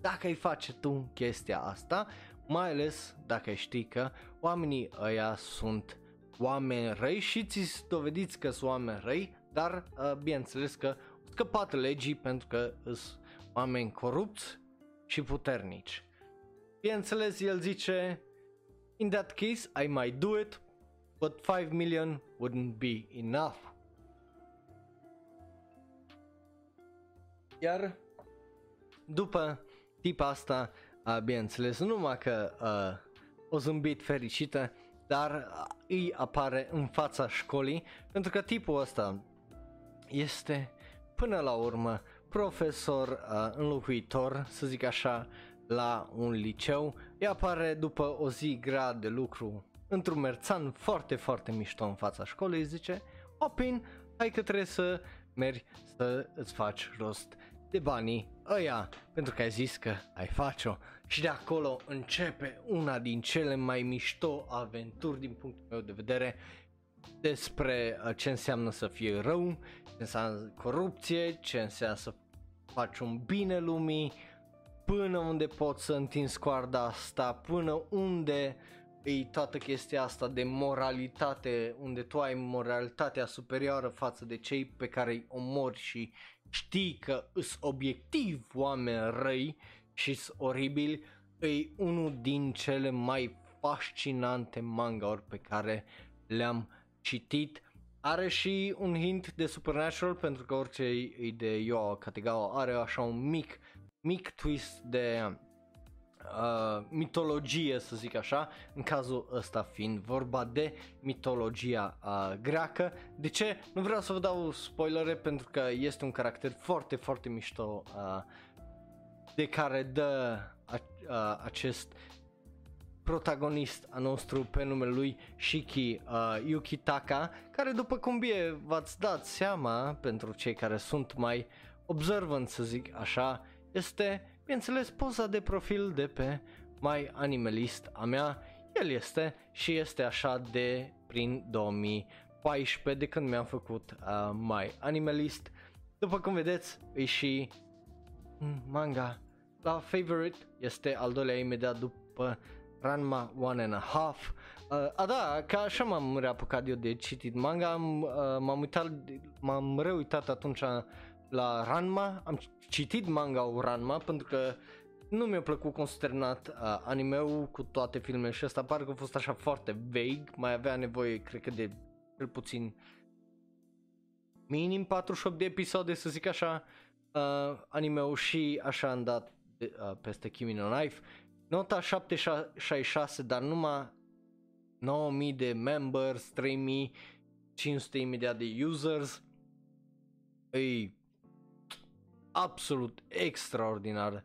dacă ai face tu chestia asta, mai ales dacă știi că oamenii ăia sunt oameni răi și ți dovediți că sunt oameni răi, dar uh, bineînțeles că scăpat legii pentru că sunt oameni corupți și puternici. Bineînțeles, el zice, in that case, I might do it, but 5 million wouldn't be enough. Iar după tipa asta, uh, bineînțeles, nu numai că uh, o zâmbit fericită, dar îi apare în fața școlii, pentru că tipul ăsta este până la urmă profesor uh, înlocuitor, să zic așa, la un liceu. Îi apare după o zi grea de lucru într-un merțan foarte, foarte mișto în fața școlii, îi zice, Opin, hai că trebuie să mergi să îți faci rost de banii ăia, pentru că ai zis că ai face-o. Și de acolo începe una din cele mai mișto aventuri din punctul meu de vedere despre uh, ce înseamnă să fie rău, ce înseamnă corupție, ce înseamnă să faci un bine lumii, până unde poți să întinzi coarda asta, până unde e toată chestia asta de moralitate, unde tu ai moralitatea superioară față de cei pe care îi omori și știi că îs obiectiv oameni răi și sunt oribili, e unul din cele mai fascinante mangauri pe care le-am citit. Are și un hint de Supernatural pentru că orice e de Yo Kategawa are așa un mic, mic twist de uh, mitologie, să zic așa, în cazul ăsta fiind vorba de mitologia uh, greacă. De ce? Nu vreau să vă dau spoilere pentru că este un caracter foarte, foarte mișto uh, de care dă a, uh, acest protagonist a nostru pe numele lui Shiki uh, Yukitaka, care după cum bine v-ați dat seama, pentru cei care sunt mai observant să zic așa, este bineînțeles poza de profil de pe My Animalist a mea, el este și este așa de prin 2014 de când mi-am făcut uh, My Animalist. După cum vedeți, e și manga la favorite, este al doilea imediat după Ranma One and a Half. Uh, a da, ca așa m-am reapucat eu de citit manga, am, uh, m-am uitat, m-am reuitat atunci la Ranma, am citit manga Ranma pentru că nu mi-a plăcut consternat uh, anime-ul cu toate filmele și asta parcă a fost așa foarte vague, mai avea nevoie cred că de cel puțin minim 48 de episoade să zic așa uh, anime-ul și așa am dat uh, peste Kimi no Knife. Nota 766, dar numai 9000 de members, 3500 imediat de users. E absolut extraordinar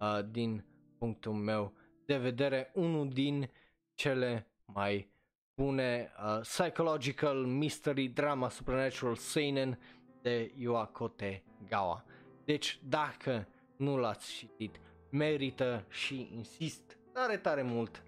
uh, din punctul meu de vedere, unul din cele mai bune uh, psychological mystery drama supernatural seinen de Yuakote Gawa. Deci dacă nu l-ați citit, merită și insist tare tare mult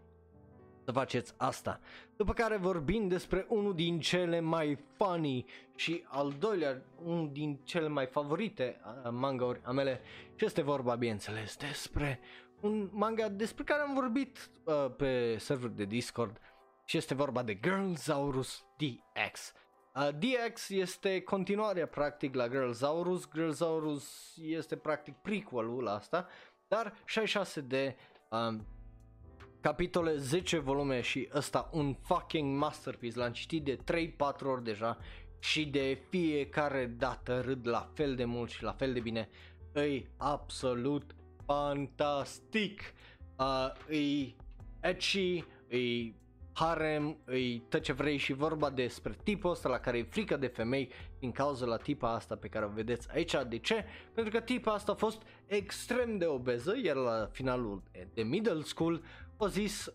să faceți asta. După care vorbim despre unul din cele mai funny și al doilea, unul din cele mai favorite uh, mangauri a mele și este vorba, bineînțeles, despre un manga despre care am vorbit uh, pe server de Discord și este vorba de Girlzaurus DX. Uh, DX este continuarea practic la Girlzaurus, Girlzaurus este practic prequelul la asta, dar 66 de um, capitole, 10 volume și ăsta un fucking masterpiece, l-am citit de 3-4 ori deja și de fiecare dată râd la fel de mult și la fel de bine, îi absolut fantastic, uh, îi etchy, îi harem, îi tot ce vrei și vorba despre tipul ăsta la care e frică de femei din cauza la tipa asta pe care o vedeți aici. De ce? Pentru că tipa asta a fost extrem de obeză, iar la finalul de middle school a zis uh,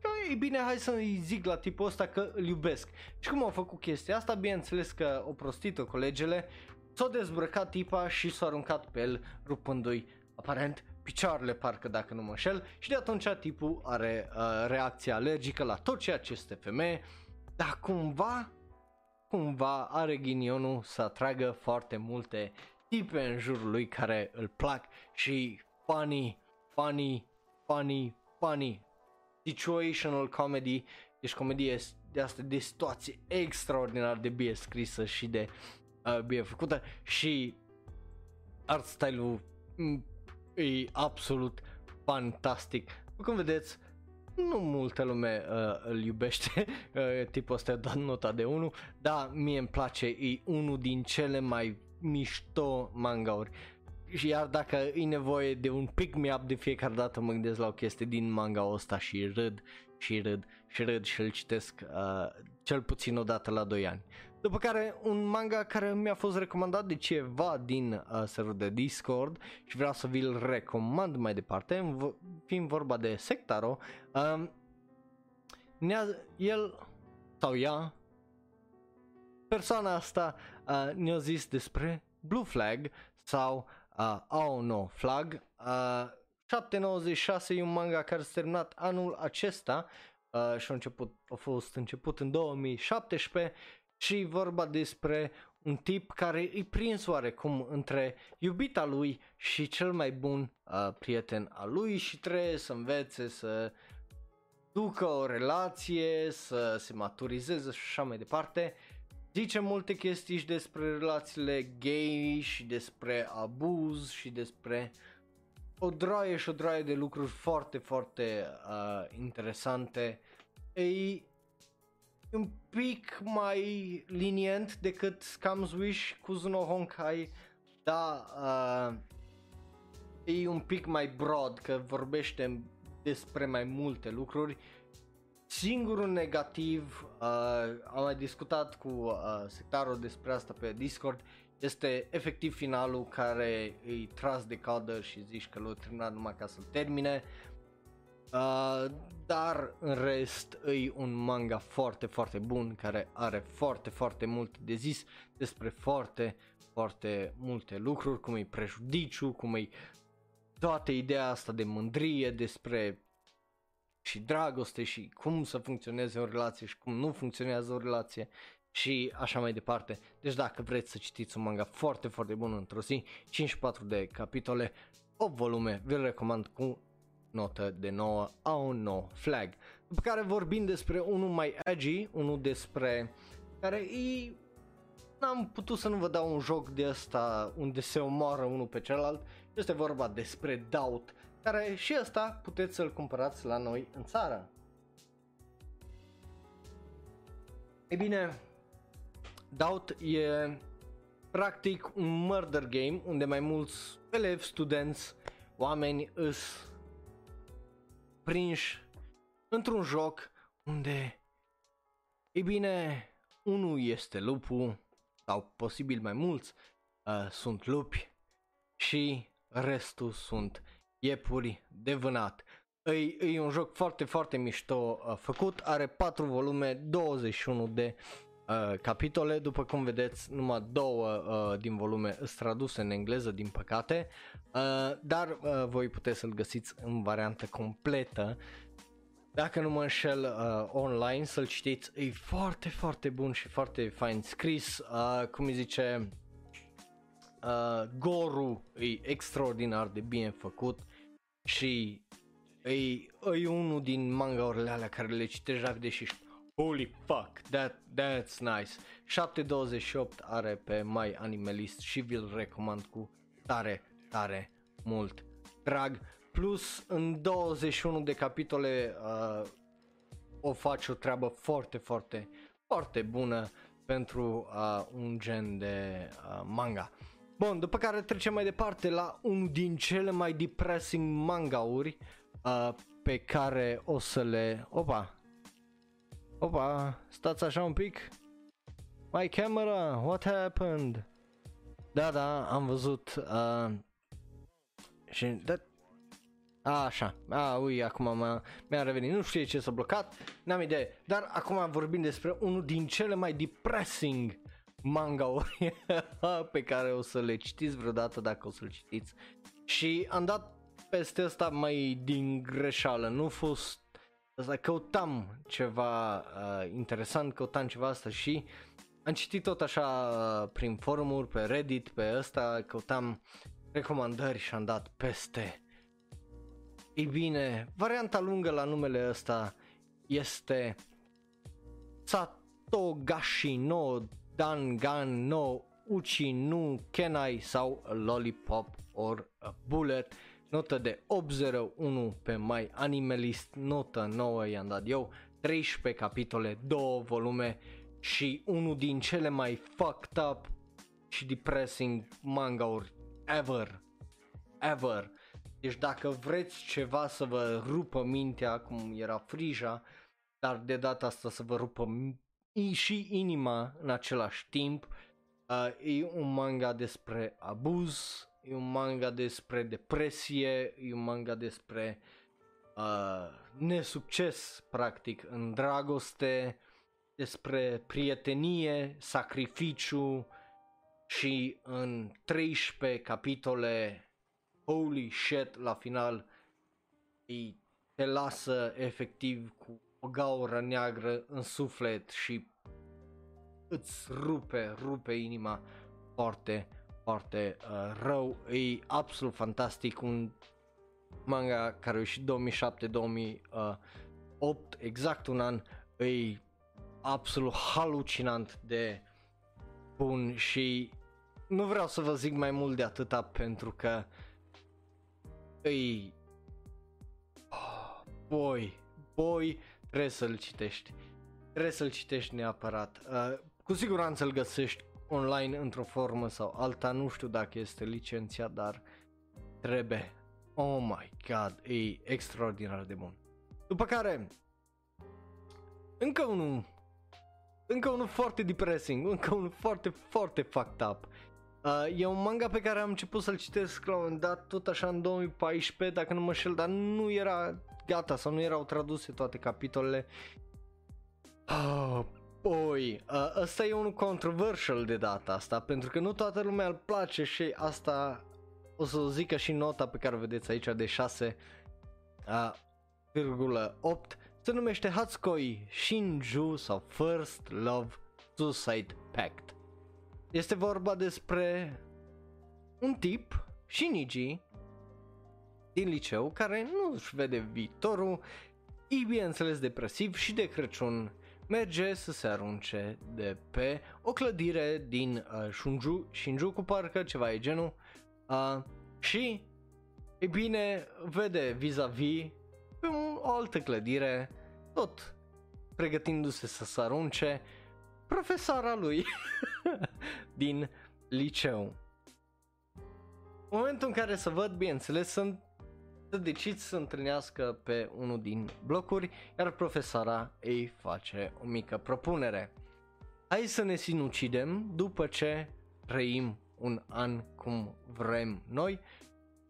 că e bine, hai să-i zic la tipul ăsta că îl iubesc. Și cum au făcut chestia asta? Bineînțeles că o prostită colegele s-a dezbrăcat tipa și s-a aruncat pe el rupându-i aparent picioarele parcă dacă nu mă înșel și de atunci tipul are uh, reacție alergică la tot ceea ce este femeie, dar cumva, cumva are ghinionul să atragă foarte multe tipe în jurul lui care îl plac și funny, funny, funny, funny, situational comedy, deci comedie de asta de situație extraordinar de bine scrisă și de uh, bine făcută și art style-ul e absolut fantastic. Cum vedeți, nu multă lume uh, îl iubește, uh, tipul ăsta a dat nota de 1, dar mie îmi place, e unul din cele mai mișto mangauri. Și iar dacă e nevoie de un pick me up de fiecare dată mă gândesc la o chestie din manga ăsta și râd și râd și râd și îl citesc uh, cel puțin o dată la 2 ani. După care un manga care mi-a fost recomandat de ceva din uh, serverul de Discord și vreau să vi-l recomand mai departe, fiind vorba de Sectaro, uh, ne-a, el sau ea, persoana asta uh, ne-a zis despre Blue Flag sau uh, Oh No Flag. Uh, 796 e un manga care s-a terminat anul acesta uh, și a, început, a fost început în 2017 și vorba despre un tip care îi prins oarecum între iubita lui și cel mai bun uh, prieten al lui și trebuie să învețe să ducă o relație, să se maturizeze și așa mai departe. Zice multe chestii și despre relațiile gay și despre abuz și despre o droaie și o droaie de lucruri foarte, foarte uh, interesante. Ei, un pic mai linient decât Scam's Wish cu Zuno Honkai, dar uh, e un pic mai broad, că vorbește despre mai multe lucruri. Singurul negativ, uh, am mai discutat cu uh, sectarul despre asta pe Discord, este efectiv finalul care îi tras de cadă și zici că l-a terminat numai ca să-l termine. Uh, dar în rest e un manga foarte, foarte bun care are foarte, foarte mult de zis despre foarte, foarte multe lucruri, cum e prejudiciu, cum e toată ideea asta de mândrie, despre și dragoste și cum să funcționeze o relație și cum nu funcționează o relație și așa mai departe. Deci dacă vreți să citiți un manga foarte, foarte bun într-o zi, 54 de capitole, 8 volume, vi-l recomand cu notă de nouă a un nou flag. După care vorbim despre unul mai edgy, unul despre care e... N-am putut să nu vă dau un joc de asta unde se omoară unul pe celălalt. Este vorba despre Doubt, care și asta puteți să-l cumpărați la noi în țară. E bine, Doubt e practic un murder game unde mai mulți elevi, studenți oameni îs prinși într-un joc unde, e bine, unul este lupul, sau posibil mai mulți uh, sunt lupi și restul sunt iepuri de vânat. E, e un joc foarte, foarte mișto uh, făcut, are 4 volume, 21 de uh, capitole, după cum vedeți, numai două uh, din volume sunt traduse în engleză, din păcate, uh, dar uh, voi puteți să-l găsiți în variantă completă. Dacă nu mă înșel uh, online să-l citiți, e foarte, foarte bun și foarte fain scris, uh, cum îi zice, uh, Goru e extraordinar de bine făcut și e, e unul din mangaurile alea care le citești rapide și Holy fuck, that, that's nice. 728 are pe My Animalist și vi-l recomand cu tare, tare mult drag. Plus în 21 de capitole uh, o face o treabă foarte, foarte, foarte bună pentru uh, un gen de uh, manga. Bun, după care trecem mai departe la unul din cele mai depressing mangauri uh, pe care o să le... Opa! Opa, stați așa un pic. My camera, what happened? Da, da, am văzut. Uh, și that, a, așa, a, ui, acum m-a, mi-a revenit, nu știu ce s-a blocat, n-am idee, dar acum vorbim despre unul din cele mai depressing manga-uri pe care o să le citiți vreodată dacă o să-l citiți. Și am dat peste asta mai din greșeală, nu fost asta, căutam ceva uh, interesant, căutam ceva asta și am citit tot așa uh, prin forumuri, pe Reddit, pe ăsta, căutam recomandări și am dat peste. Ei bine, varianta lungă la numele ăsta este Satogashi no Dangan no Uchi nu Kenai sau Lollipop or a Bullet notă de 801 pe My Animalist, notă 9 i-am dat eu, 13 capitole, 2 volume și unul din cele mai fucked up și depressing manga-uri ever, ever. Deci dacă vreți ceva să vă rupă mintea, cum era Frija, dar de data asta să vă rupă și inima în același timp, uh, e un manga despre abuz, e un manga despre depresie, e un manga despre uh, nesucces practic în dragoste, despre prietenie, sacrificiu și în 13 capitole holy shit la final îi te lasă efectiv cu o gaură neagră în suflet și îți rupe, rupe inima foarte, foarte uh, rău. E absolut fantastic, un manga care a ieșit 2007-2008, exact un an, e absolut halucinant de bun și nu vreau să vă zic mai mult de atâta pentru că îi oh, boy, boy, trebuie să-l citești. Trebuie să-l citești neapărat. Uh, cu siguranță îl găsești online într-o formă sau alta, nu știu dacă este licențiat, dar trebuie. Oh my god, e extraordinar de bun. După care, încă unul, încă unul foarte depressing, încă unul foarte, foarte fucked up. Uh, e un manga pe care am început să-l citesc la un moment dat, tot așa în 2014, dacă nu mă șel, dar nu era gata sau nu erau traduse toate capitolele. Oh, Poi, uh, ăsta e un controversial de data asta, pentru că nu toată lumea îl place și asta o să o zică și nota pe care o vedeți aici de 6,8 uh, se numește Hatsukoi Shinju sau First Love Suicide Pact. Este vorba despre un tip, Shinji, din liceu, care nu își vede viitorul, e bineînțeles depresiv și de Crăciun merge să se arunce de pe o clădire din uh, Shunju, Shinjuku parcă, ceva e genul, uh, și, e bine, vede vis-a-vis pe o altă clădire, tot pregătindu-se să se arunce, profesoara lui din liceu. În momentul în care să văd, bineînțeles, sunt să decid să întâlnească pe unul din blocuri, iar profesoara îi face o mică propunere. Hai să ne sinucidem după ce trăim un an cum vrem noi.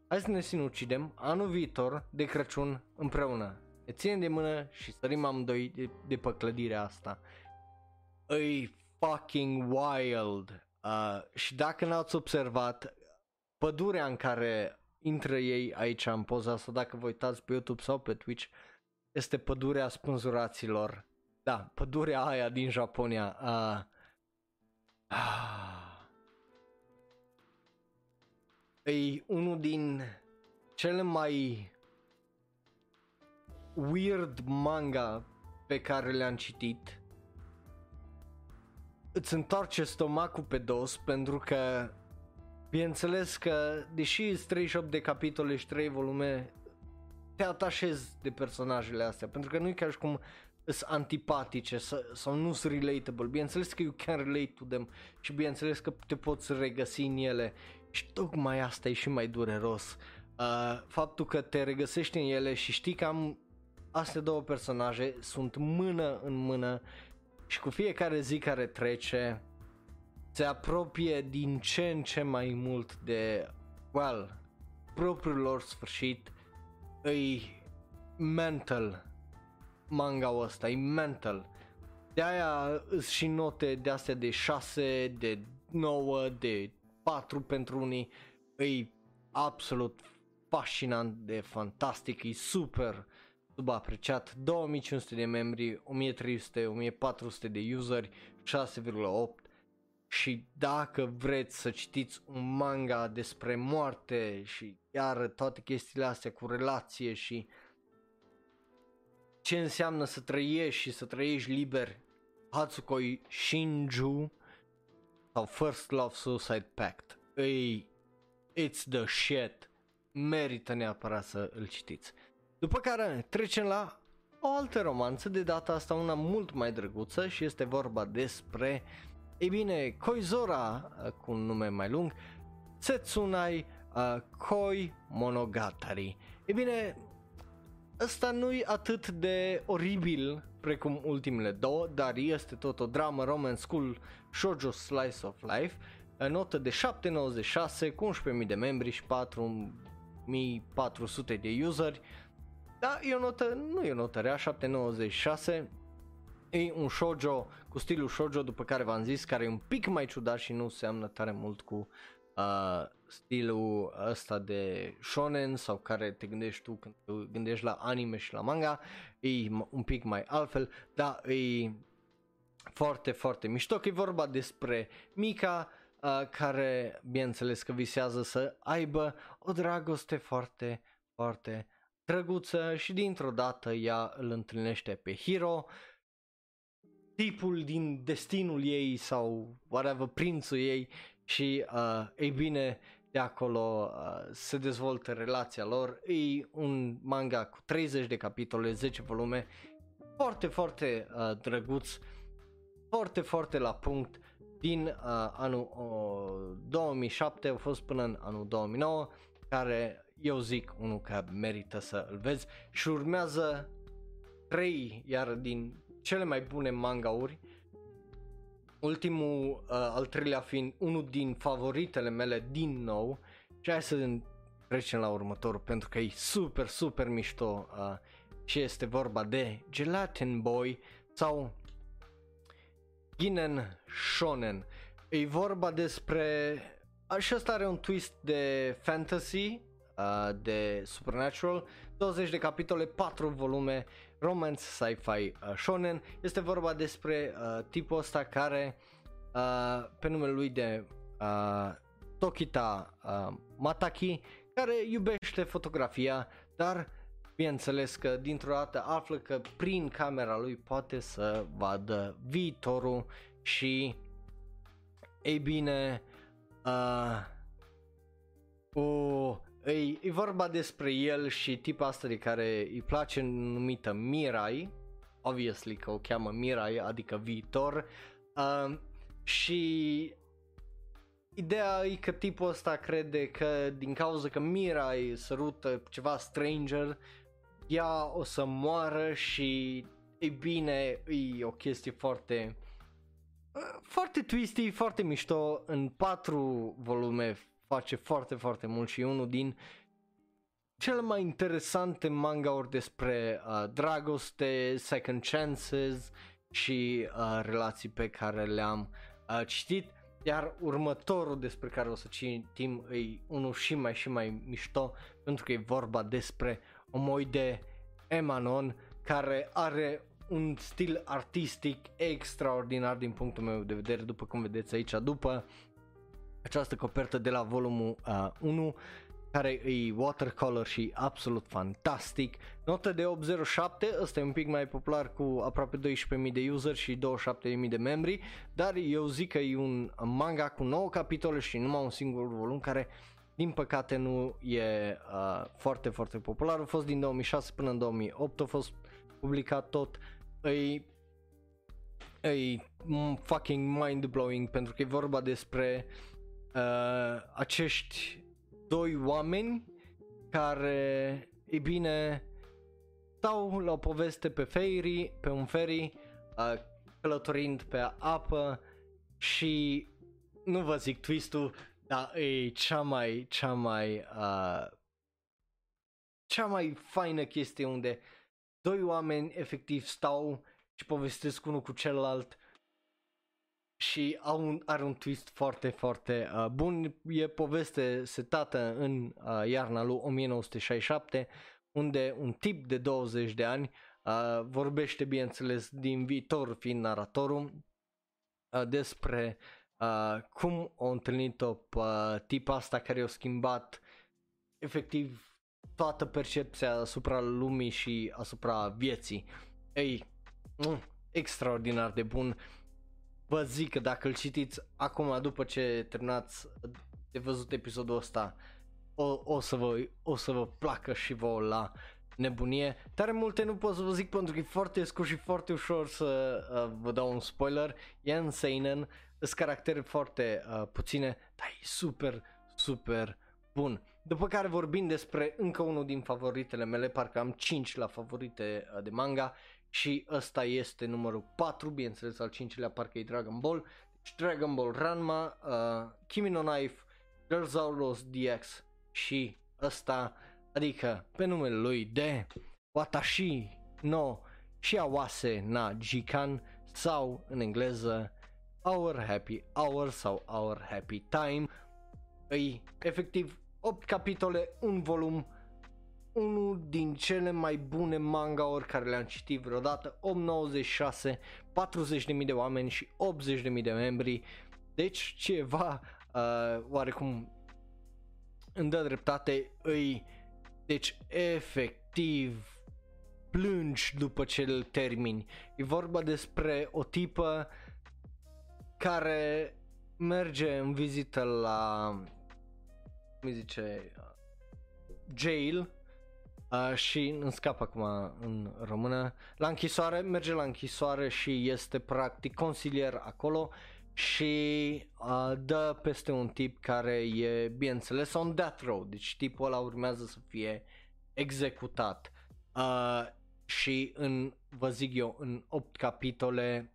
Hai să ne sinucidem anul viitor de Crăciun împreună. Ne ținem de mână și sărim amândoi de, de pe clădirea asta. Îi fucking wild. Uh, și dacă n-ați observat, pădurea în care intră ei aici în poza asta, dacă vă uitați pe YouTube sau pe Twitch, este pădurea spânzuraților. Da, pădurea aia din Japonia. Uh, uh, e unul din cele mai weird manga pe care le-am citit. Îți întoarce stomacul pe dos pentru că bineînțeles că deși sunt 38 de capitole și 3 volume te atașezi de personajele astea pentru că nu e ca și cum sunt antipatice sau nu sunt relatable. Bineînțeles că you can relate to them și bineînțeles că te poți regăsi în ele și tocmai asta e și mai dureros. Uh, faptul că te regăsești în ele și știi că am astea două personaje sunt mână în mână și cu fiecare zi care trece se apropie din ce în ce mai mult de, well, propriul lor sfârșit, e mental manga ăsta, e mental. De aia sunt și note de astea de 6, de 9, de 4 pentru unii, e absolut fascinant de fantastic, e super subapreciat, 2500 de membri, 1300, 1400 de useri, 6,8 și dacă vreți să citiți un manga despre moarte și iar toate chestiile astea cu relație și ce înseamnă să trăiești și să trăiești liber, Hatsukoi Shinju sau First Love Suicide Pact. Ei, it's the shit. Merită neapărat să îl citiți. După care trecem la o altă romanță, de data asta una mult mai drăguță și este vorba despre, ei bine, Koizora, cu un nume mai lung, Setsunai uh, Koi Monogatari. Ei bine, ăsta nu-i atât de oribil precum ultimele două, dar este tot o dramă romance school shoujo slice of life, notă de 7.96 cu 11.000 de membri și 4.400 de useri, da, e o notă, nu e o notă rea, 796. E un shoujo cu stilul shoujo după care v-am zis, care e un pic mai ciudat și nu seamănă tare mult cu uh, stilul ăsta de shonen sau care te gândești tu când te gândești la anime și la manga. E un pic mai altfel, dar e foarte, foarte mișto că e vorba despre Mika, uh, care bineînțeles că visează să aibă o dragoste foarte, foarte drăguță și dintr-o dată ea îl întâlnește pe Hiro, tipul din destinul ei sau whatever, prințul ei și uh, ei bine de acolo uh, se dezvoltă relația lor. E un manga cu 30 de capitole, 10 volume, foarte, foarte uh, drăguț, foarte, foarte la punct din uh, anul uh, 2007, a fost până în anul 2009, care eu zic unul că merită să îl vezi și urmează trei iar din cele mai bune mangauri ultimul, uh, al treilea fiind unul din favoritele mele din nou și hai să trecem la următorul pentru că e super, super mișto uh, și este vorba de Gelatin Boy sau Ginen Shonen. E vorba despre... Și asta are un twist de fantasy uh, de Supernatural, 20 de capitole, 4 volume, romance, sci-fi, uh, shonen. Este vorba despre uh, tipul ăsta care uh, pe numele lui de uh, Tokita uh, Mataki, care iubește fotografia, dar bineînțeles că dintr-o dată află că prin camera lui poate să vadă viitorul și ei bine uh, o E, e vorba despre el și tipa asta de care îi place numită Mirai, obviously că o cheamă Mirai, adică viitor, uh, și ideea e că tipul ăsta crede că din cauza că Mira îi sărută ceva stranger, ea o să moară și e bine, e o chestie foarte foarte twisty, foarte mișto, în patru volume face foarte, foarte mult și e unul din cele mai interesante manga-uri despre uh, dragoste, second chances și uh, relații pe care le-am uh, citit. Iar următorul despre care o să citim e unul și mai și mai mișto pentru că e vorba despre o moi de Emanon care are un stil artistic extraordinar din punctul meu de vedere, după cum vedeți aici, după această copertă de la volumul uh, 1 care e watercolor și absolut fantastic. Notă de 807, ăsta e un pic mai popular cu aproape 12.000 de user și 27.000 de membri, dar eu zic că e un manga cu 9 capitole și numai un singur volum care din păcate nu e uh, foarte foarte popular, a fost din 2006 până în 2008, a fost publicat tot, e, e fucking mind-blowing pentru că e vorba despre uh, acești doi oameni care, e bine, stau la o poveste pe ferry, pe un ferry, uh, călătorind pe apă și nu vă zic twistul, dar e cea mai, cea mai, uh, cea mai faină chestie unde doi oameni efectiv stau și povestesc unul cu celălalt și au un, are un twist foarte, foarte uh, bun. E poveste setată în uh, iarna lui 1967, unde un tip de 20 de ani uh, vorbește, bineînțeles, din viitor fiind naratorul, uh, despre uh, cum o întâlnit-o pe uh, tipa asta care i-a schimbat efectiv toată percepția asupra lumii și asupra vieții. Ei, mm, extraordinar de bun vă zic că dacă îl citiți acum după ce terminați de văzut episodul ăsta o, o, să vă, o să vă placă și vă la nebunie. Tare multe nu pot să vă zic pentru că e foarte scurt și foarte ușor să uh, vă dau un spoiler. E în Seinen, sunt caractere foarte uh, puține, dar e super, super bun. După care vorbim despre încă unul din favoritele mele, parcă am 5 la favorite uh, de manga și ăsta este numărul 4, bineînțeles al cincilea parcă e Dragon Ball, deci Dragon Ball Ranma, uh, Kimi no Knife, Girls Auros DX și ăsta, adică pe numele lui de Watashi no Shiawase na Jikan sau în engleză Our Happy Hour sau Our Happy Time. Îi efectiv 8 capitole, un volum unul din cele mai bune manga-uri care le-am citit vreodată, 896, 40.000 de oameni și 80.000 de membri, deci ceva uh, oarecum îmi dă dreptate, îi, deci efectiv plângi după ce îl termini. E vorba despre o tipă care merge în vizită la, cum zice, jail Uh, și îmi scap acum în română, la închisoare, merge la închisoare și este practic consilier acolo și uh, dă peste un tip care e, bineînțeles, on death row, deci tipul ăla urmează să fie executat. Uh, și în, vă zic eu, în 8 capitole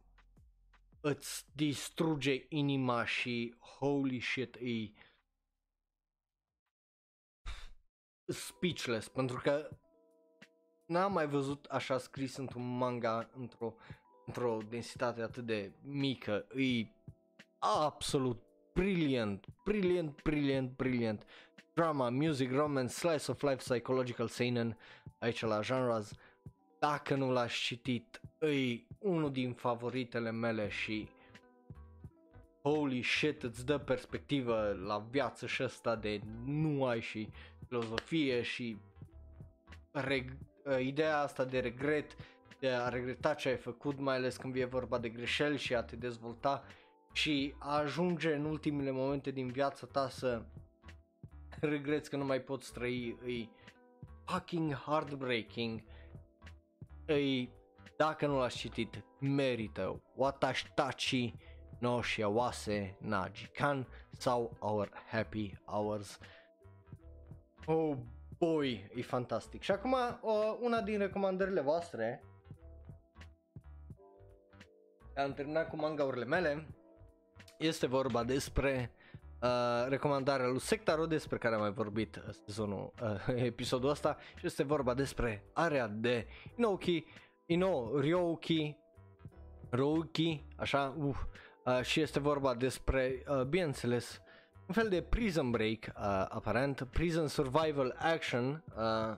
îți distruge inima și holy shit, e speechless pentru că n-am mai văzut așa scris într-un manga într-o, într-o densitate atât de mică. E absolut brilliant, brilliant, brilliant, brilliant. Drama, music, romance, slice of life, psychological seinen, aici la genres. Dacă nu l-aș citit, e unul din favoritele mele și holy shit, îți dă perspectivă la viață și asta de nu ai și filozofie și reg- uh, ideea asta de regret, de a regreta ce ai făcut, mai ales când e vorba de greșeli și a te dezvolta și a ajunge în ultimele momente din viața ta să regreți că nu mai poți trăi, e fucking heartbreaking, e, dacă nu l-aș citit, merită, Watashi no Shiawase na Jikan sau Our Happy Hours. Oh boy, e fantastic. Și acum uh, una din recomandările voastre. Am terminat cu mangaurile mele. Este vorba despre uh, recomandarea lui Sectaro despre care am mai vorbit uh, sezonul, uh, episodul ăsta. Și este vorba despre area de Inoki, Ino Ryouki, Ryouki, așa, uh, uh, și este vorba despre, uh, bineînțeles, un fel de prison break, uh, aparent, prison survival action, uh,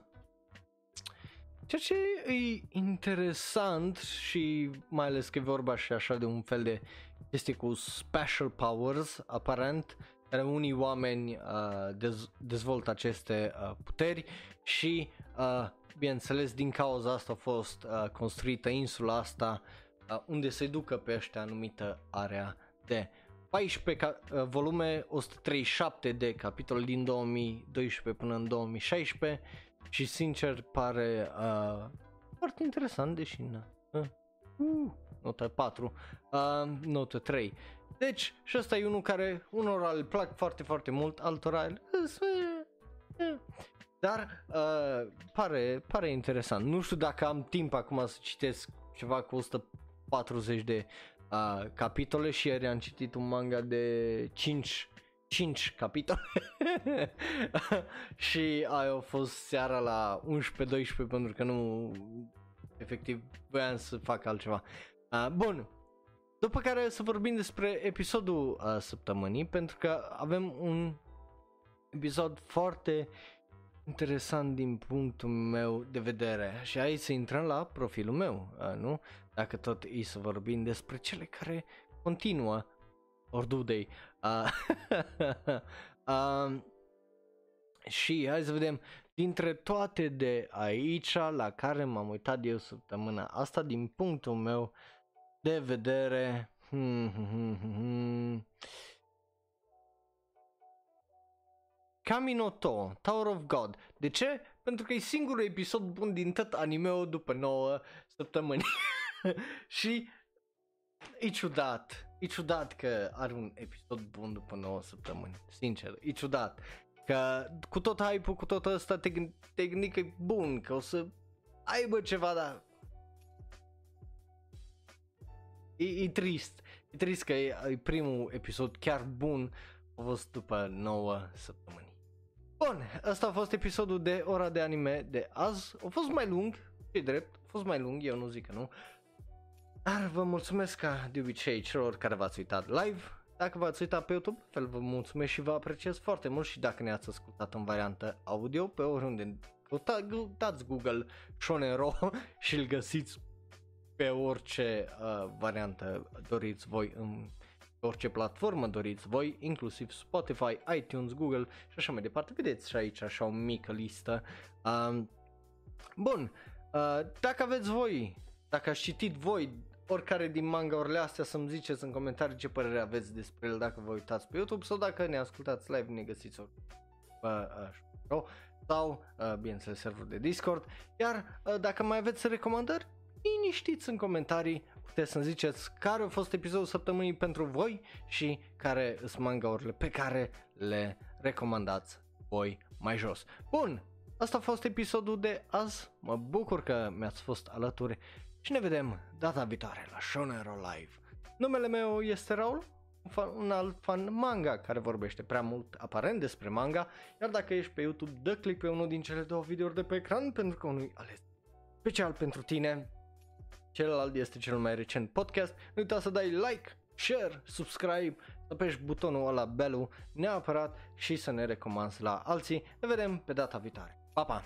ceea ce e interesant și mai ales că e vorba și așa de un fel de este cu special powers, aparent, care unii oameni uh, dez- dezvoltă aceste uh, puteri și, uh, bineînțeles, din cauza asta a fost uh, construită insula asta uh, unde se ducă pe ăștia anumită area de 14 ca- uh, volume, 137 de capitol din 2012 până în 2016 și sincer pare uh, foarte interesant, deși na, uh, uh, notă 4, uh, notă 3. Deci, și ăsta e unul care unora îl plac foarte, foarte mult, altora îl... Dar uh, pare, pare interesant. Nu știu dacă am timp acum să citesc ceva cu 140 de uh, capitole și ieri am citit un manga de 5 5 capitole și aia a fost seara la 11-12 pentru că nu efectiv voiam să fac altceva. Uh, bun, după care să vorbim despre episodul uh, săptămânii pentru că avem un episod foarte interesant din punctul meu de vedere și aici să intrăm la profilul meu, uh, nu? Dacă tot e să vorbim despre cele care continuă Ordudei. Uh, uh, și hai să vedem dintre toate de aici la care m-am uitat eu săptămâna asta din punctul meu de vedere hmm, hmm, hmm, hmm. Kaminoto, Tower of God. De ce? Pentru că e singurul episod bun din tot anime după 9 săptămâni. și e ciudat. E ciudat că are un episod bun după 9 săptămâni. Sincer, e ciudat. Că cu tot hype-ul, cu tot ăsta, te, te gândi că e bun, că o să aibă ceva, dar E, e trist. E trist că e, e primul episod chiar bun a fost după 9 săptămâni. Bun, ăsta a fost episodul de ora de anime de azi. A fost mai lung, e drept, a fost mai lung, eu nu zic că nu. Dar vă mulțumesc ca de obicei celor care v-ați uitat live. Dacă v-ați uitat pe YouTube, fel vă mulțumesc și vă apreciez foarte mult și dacă ne-ați ascultat în variantă audio pe oriunde dați Google Shonero și îl găsiți pe orice uh, variantă doriți voi în orice platformă doriți voi, inclusiv Spotify, iTunes, Google și așa mai departe. Vedeți și aici așa o mică listă. Uh, bun, uh, dacă aveți voi, dacă ați citit voi oricare din manga-urile astea să-mi ziceți în comentarii ce părere aveți despre el dacă vă uitați pe YouTube sau dacă ne ascultați live ne găsiți ori uh, uh, sau, uh, bineînțeles, serverul de Discord. Iar uh, dacă mai aveți recomandări, liniștiți în comentarii, puteți să-mi ziceți care a fost episodul săptămânii pentru voi și care sunt manga-urile pe care le recomandați voi mai jos. Bun, asta a fost episodul de azi, mă bucur că mi-ați fost alături și ne vedem data viitoare la Shonero Live. Numele meu este Raul, un alt fan manga care vorbește prea mult aparent despre manga, iar dacă ești pe YouTube, dă click pe unul din cele două videouri de pe ecran pentru că unul ales special pentru tine celălalt este cel mai recent podcast. Nu uita să dai like, share, subscribe, să pești butonul ăla belu neapărat și să ne recomanzi la alții. Ne vedem pe data viitoare. Pa, pa!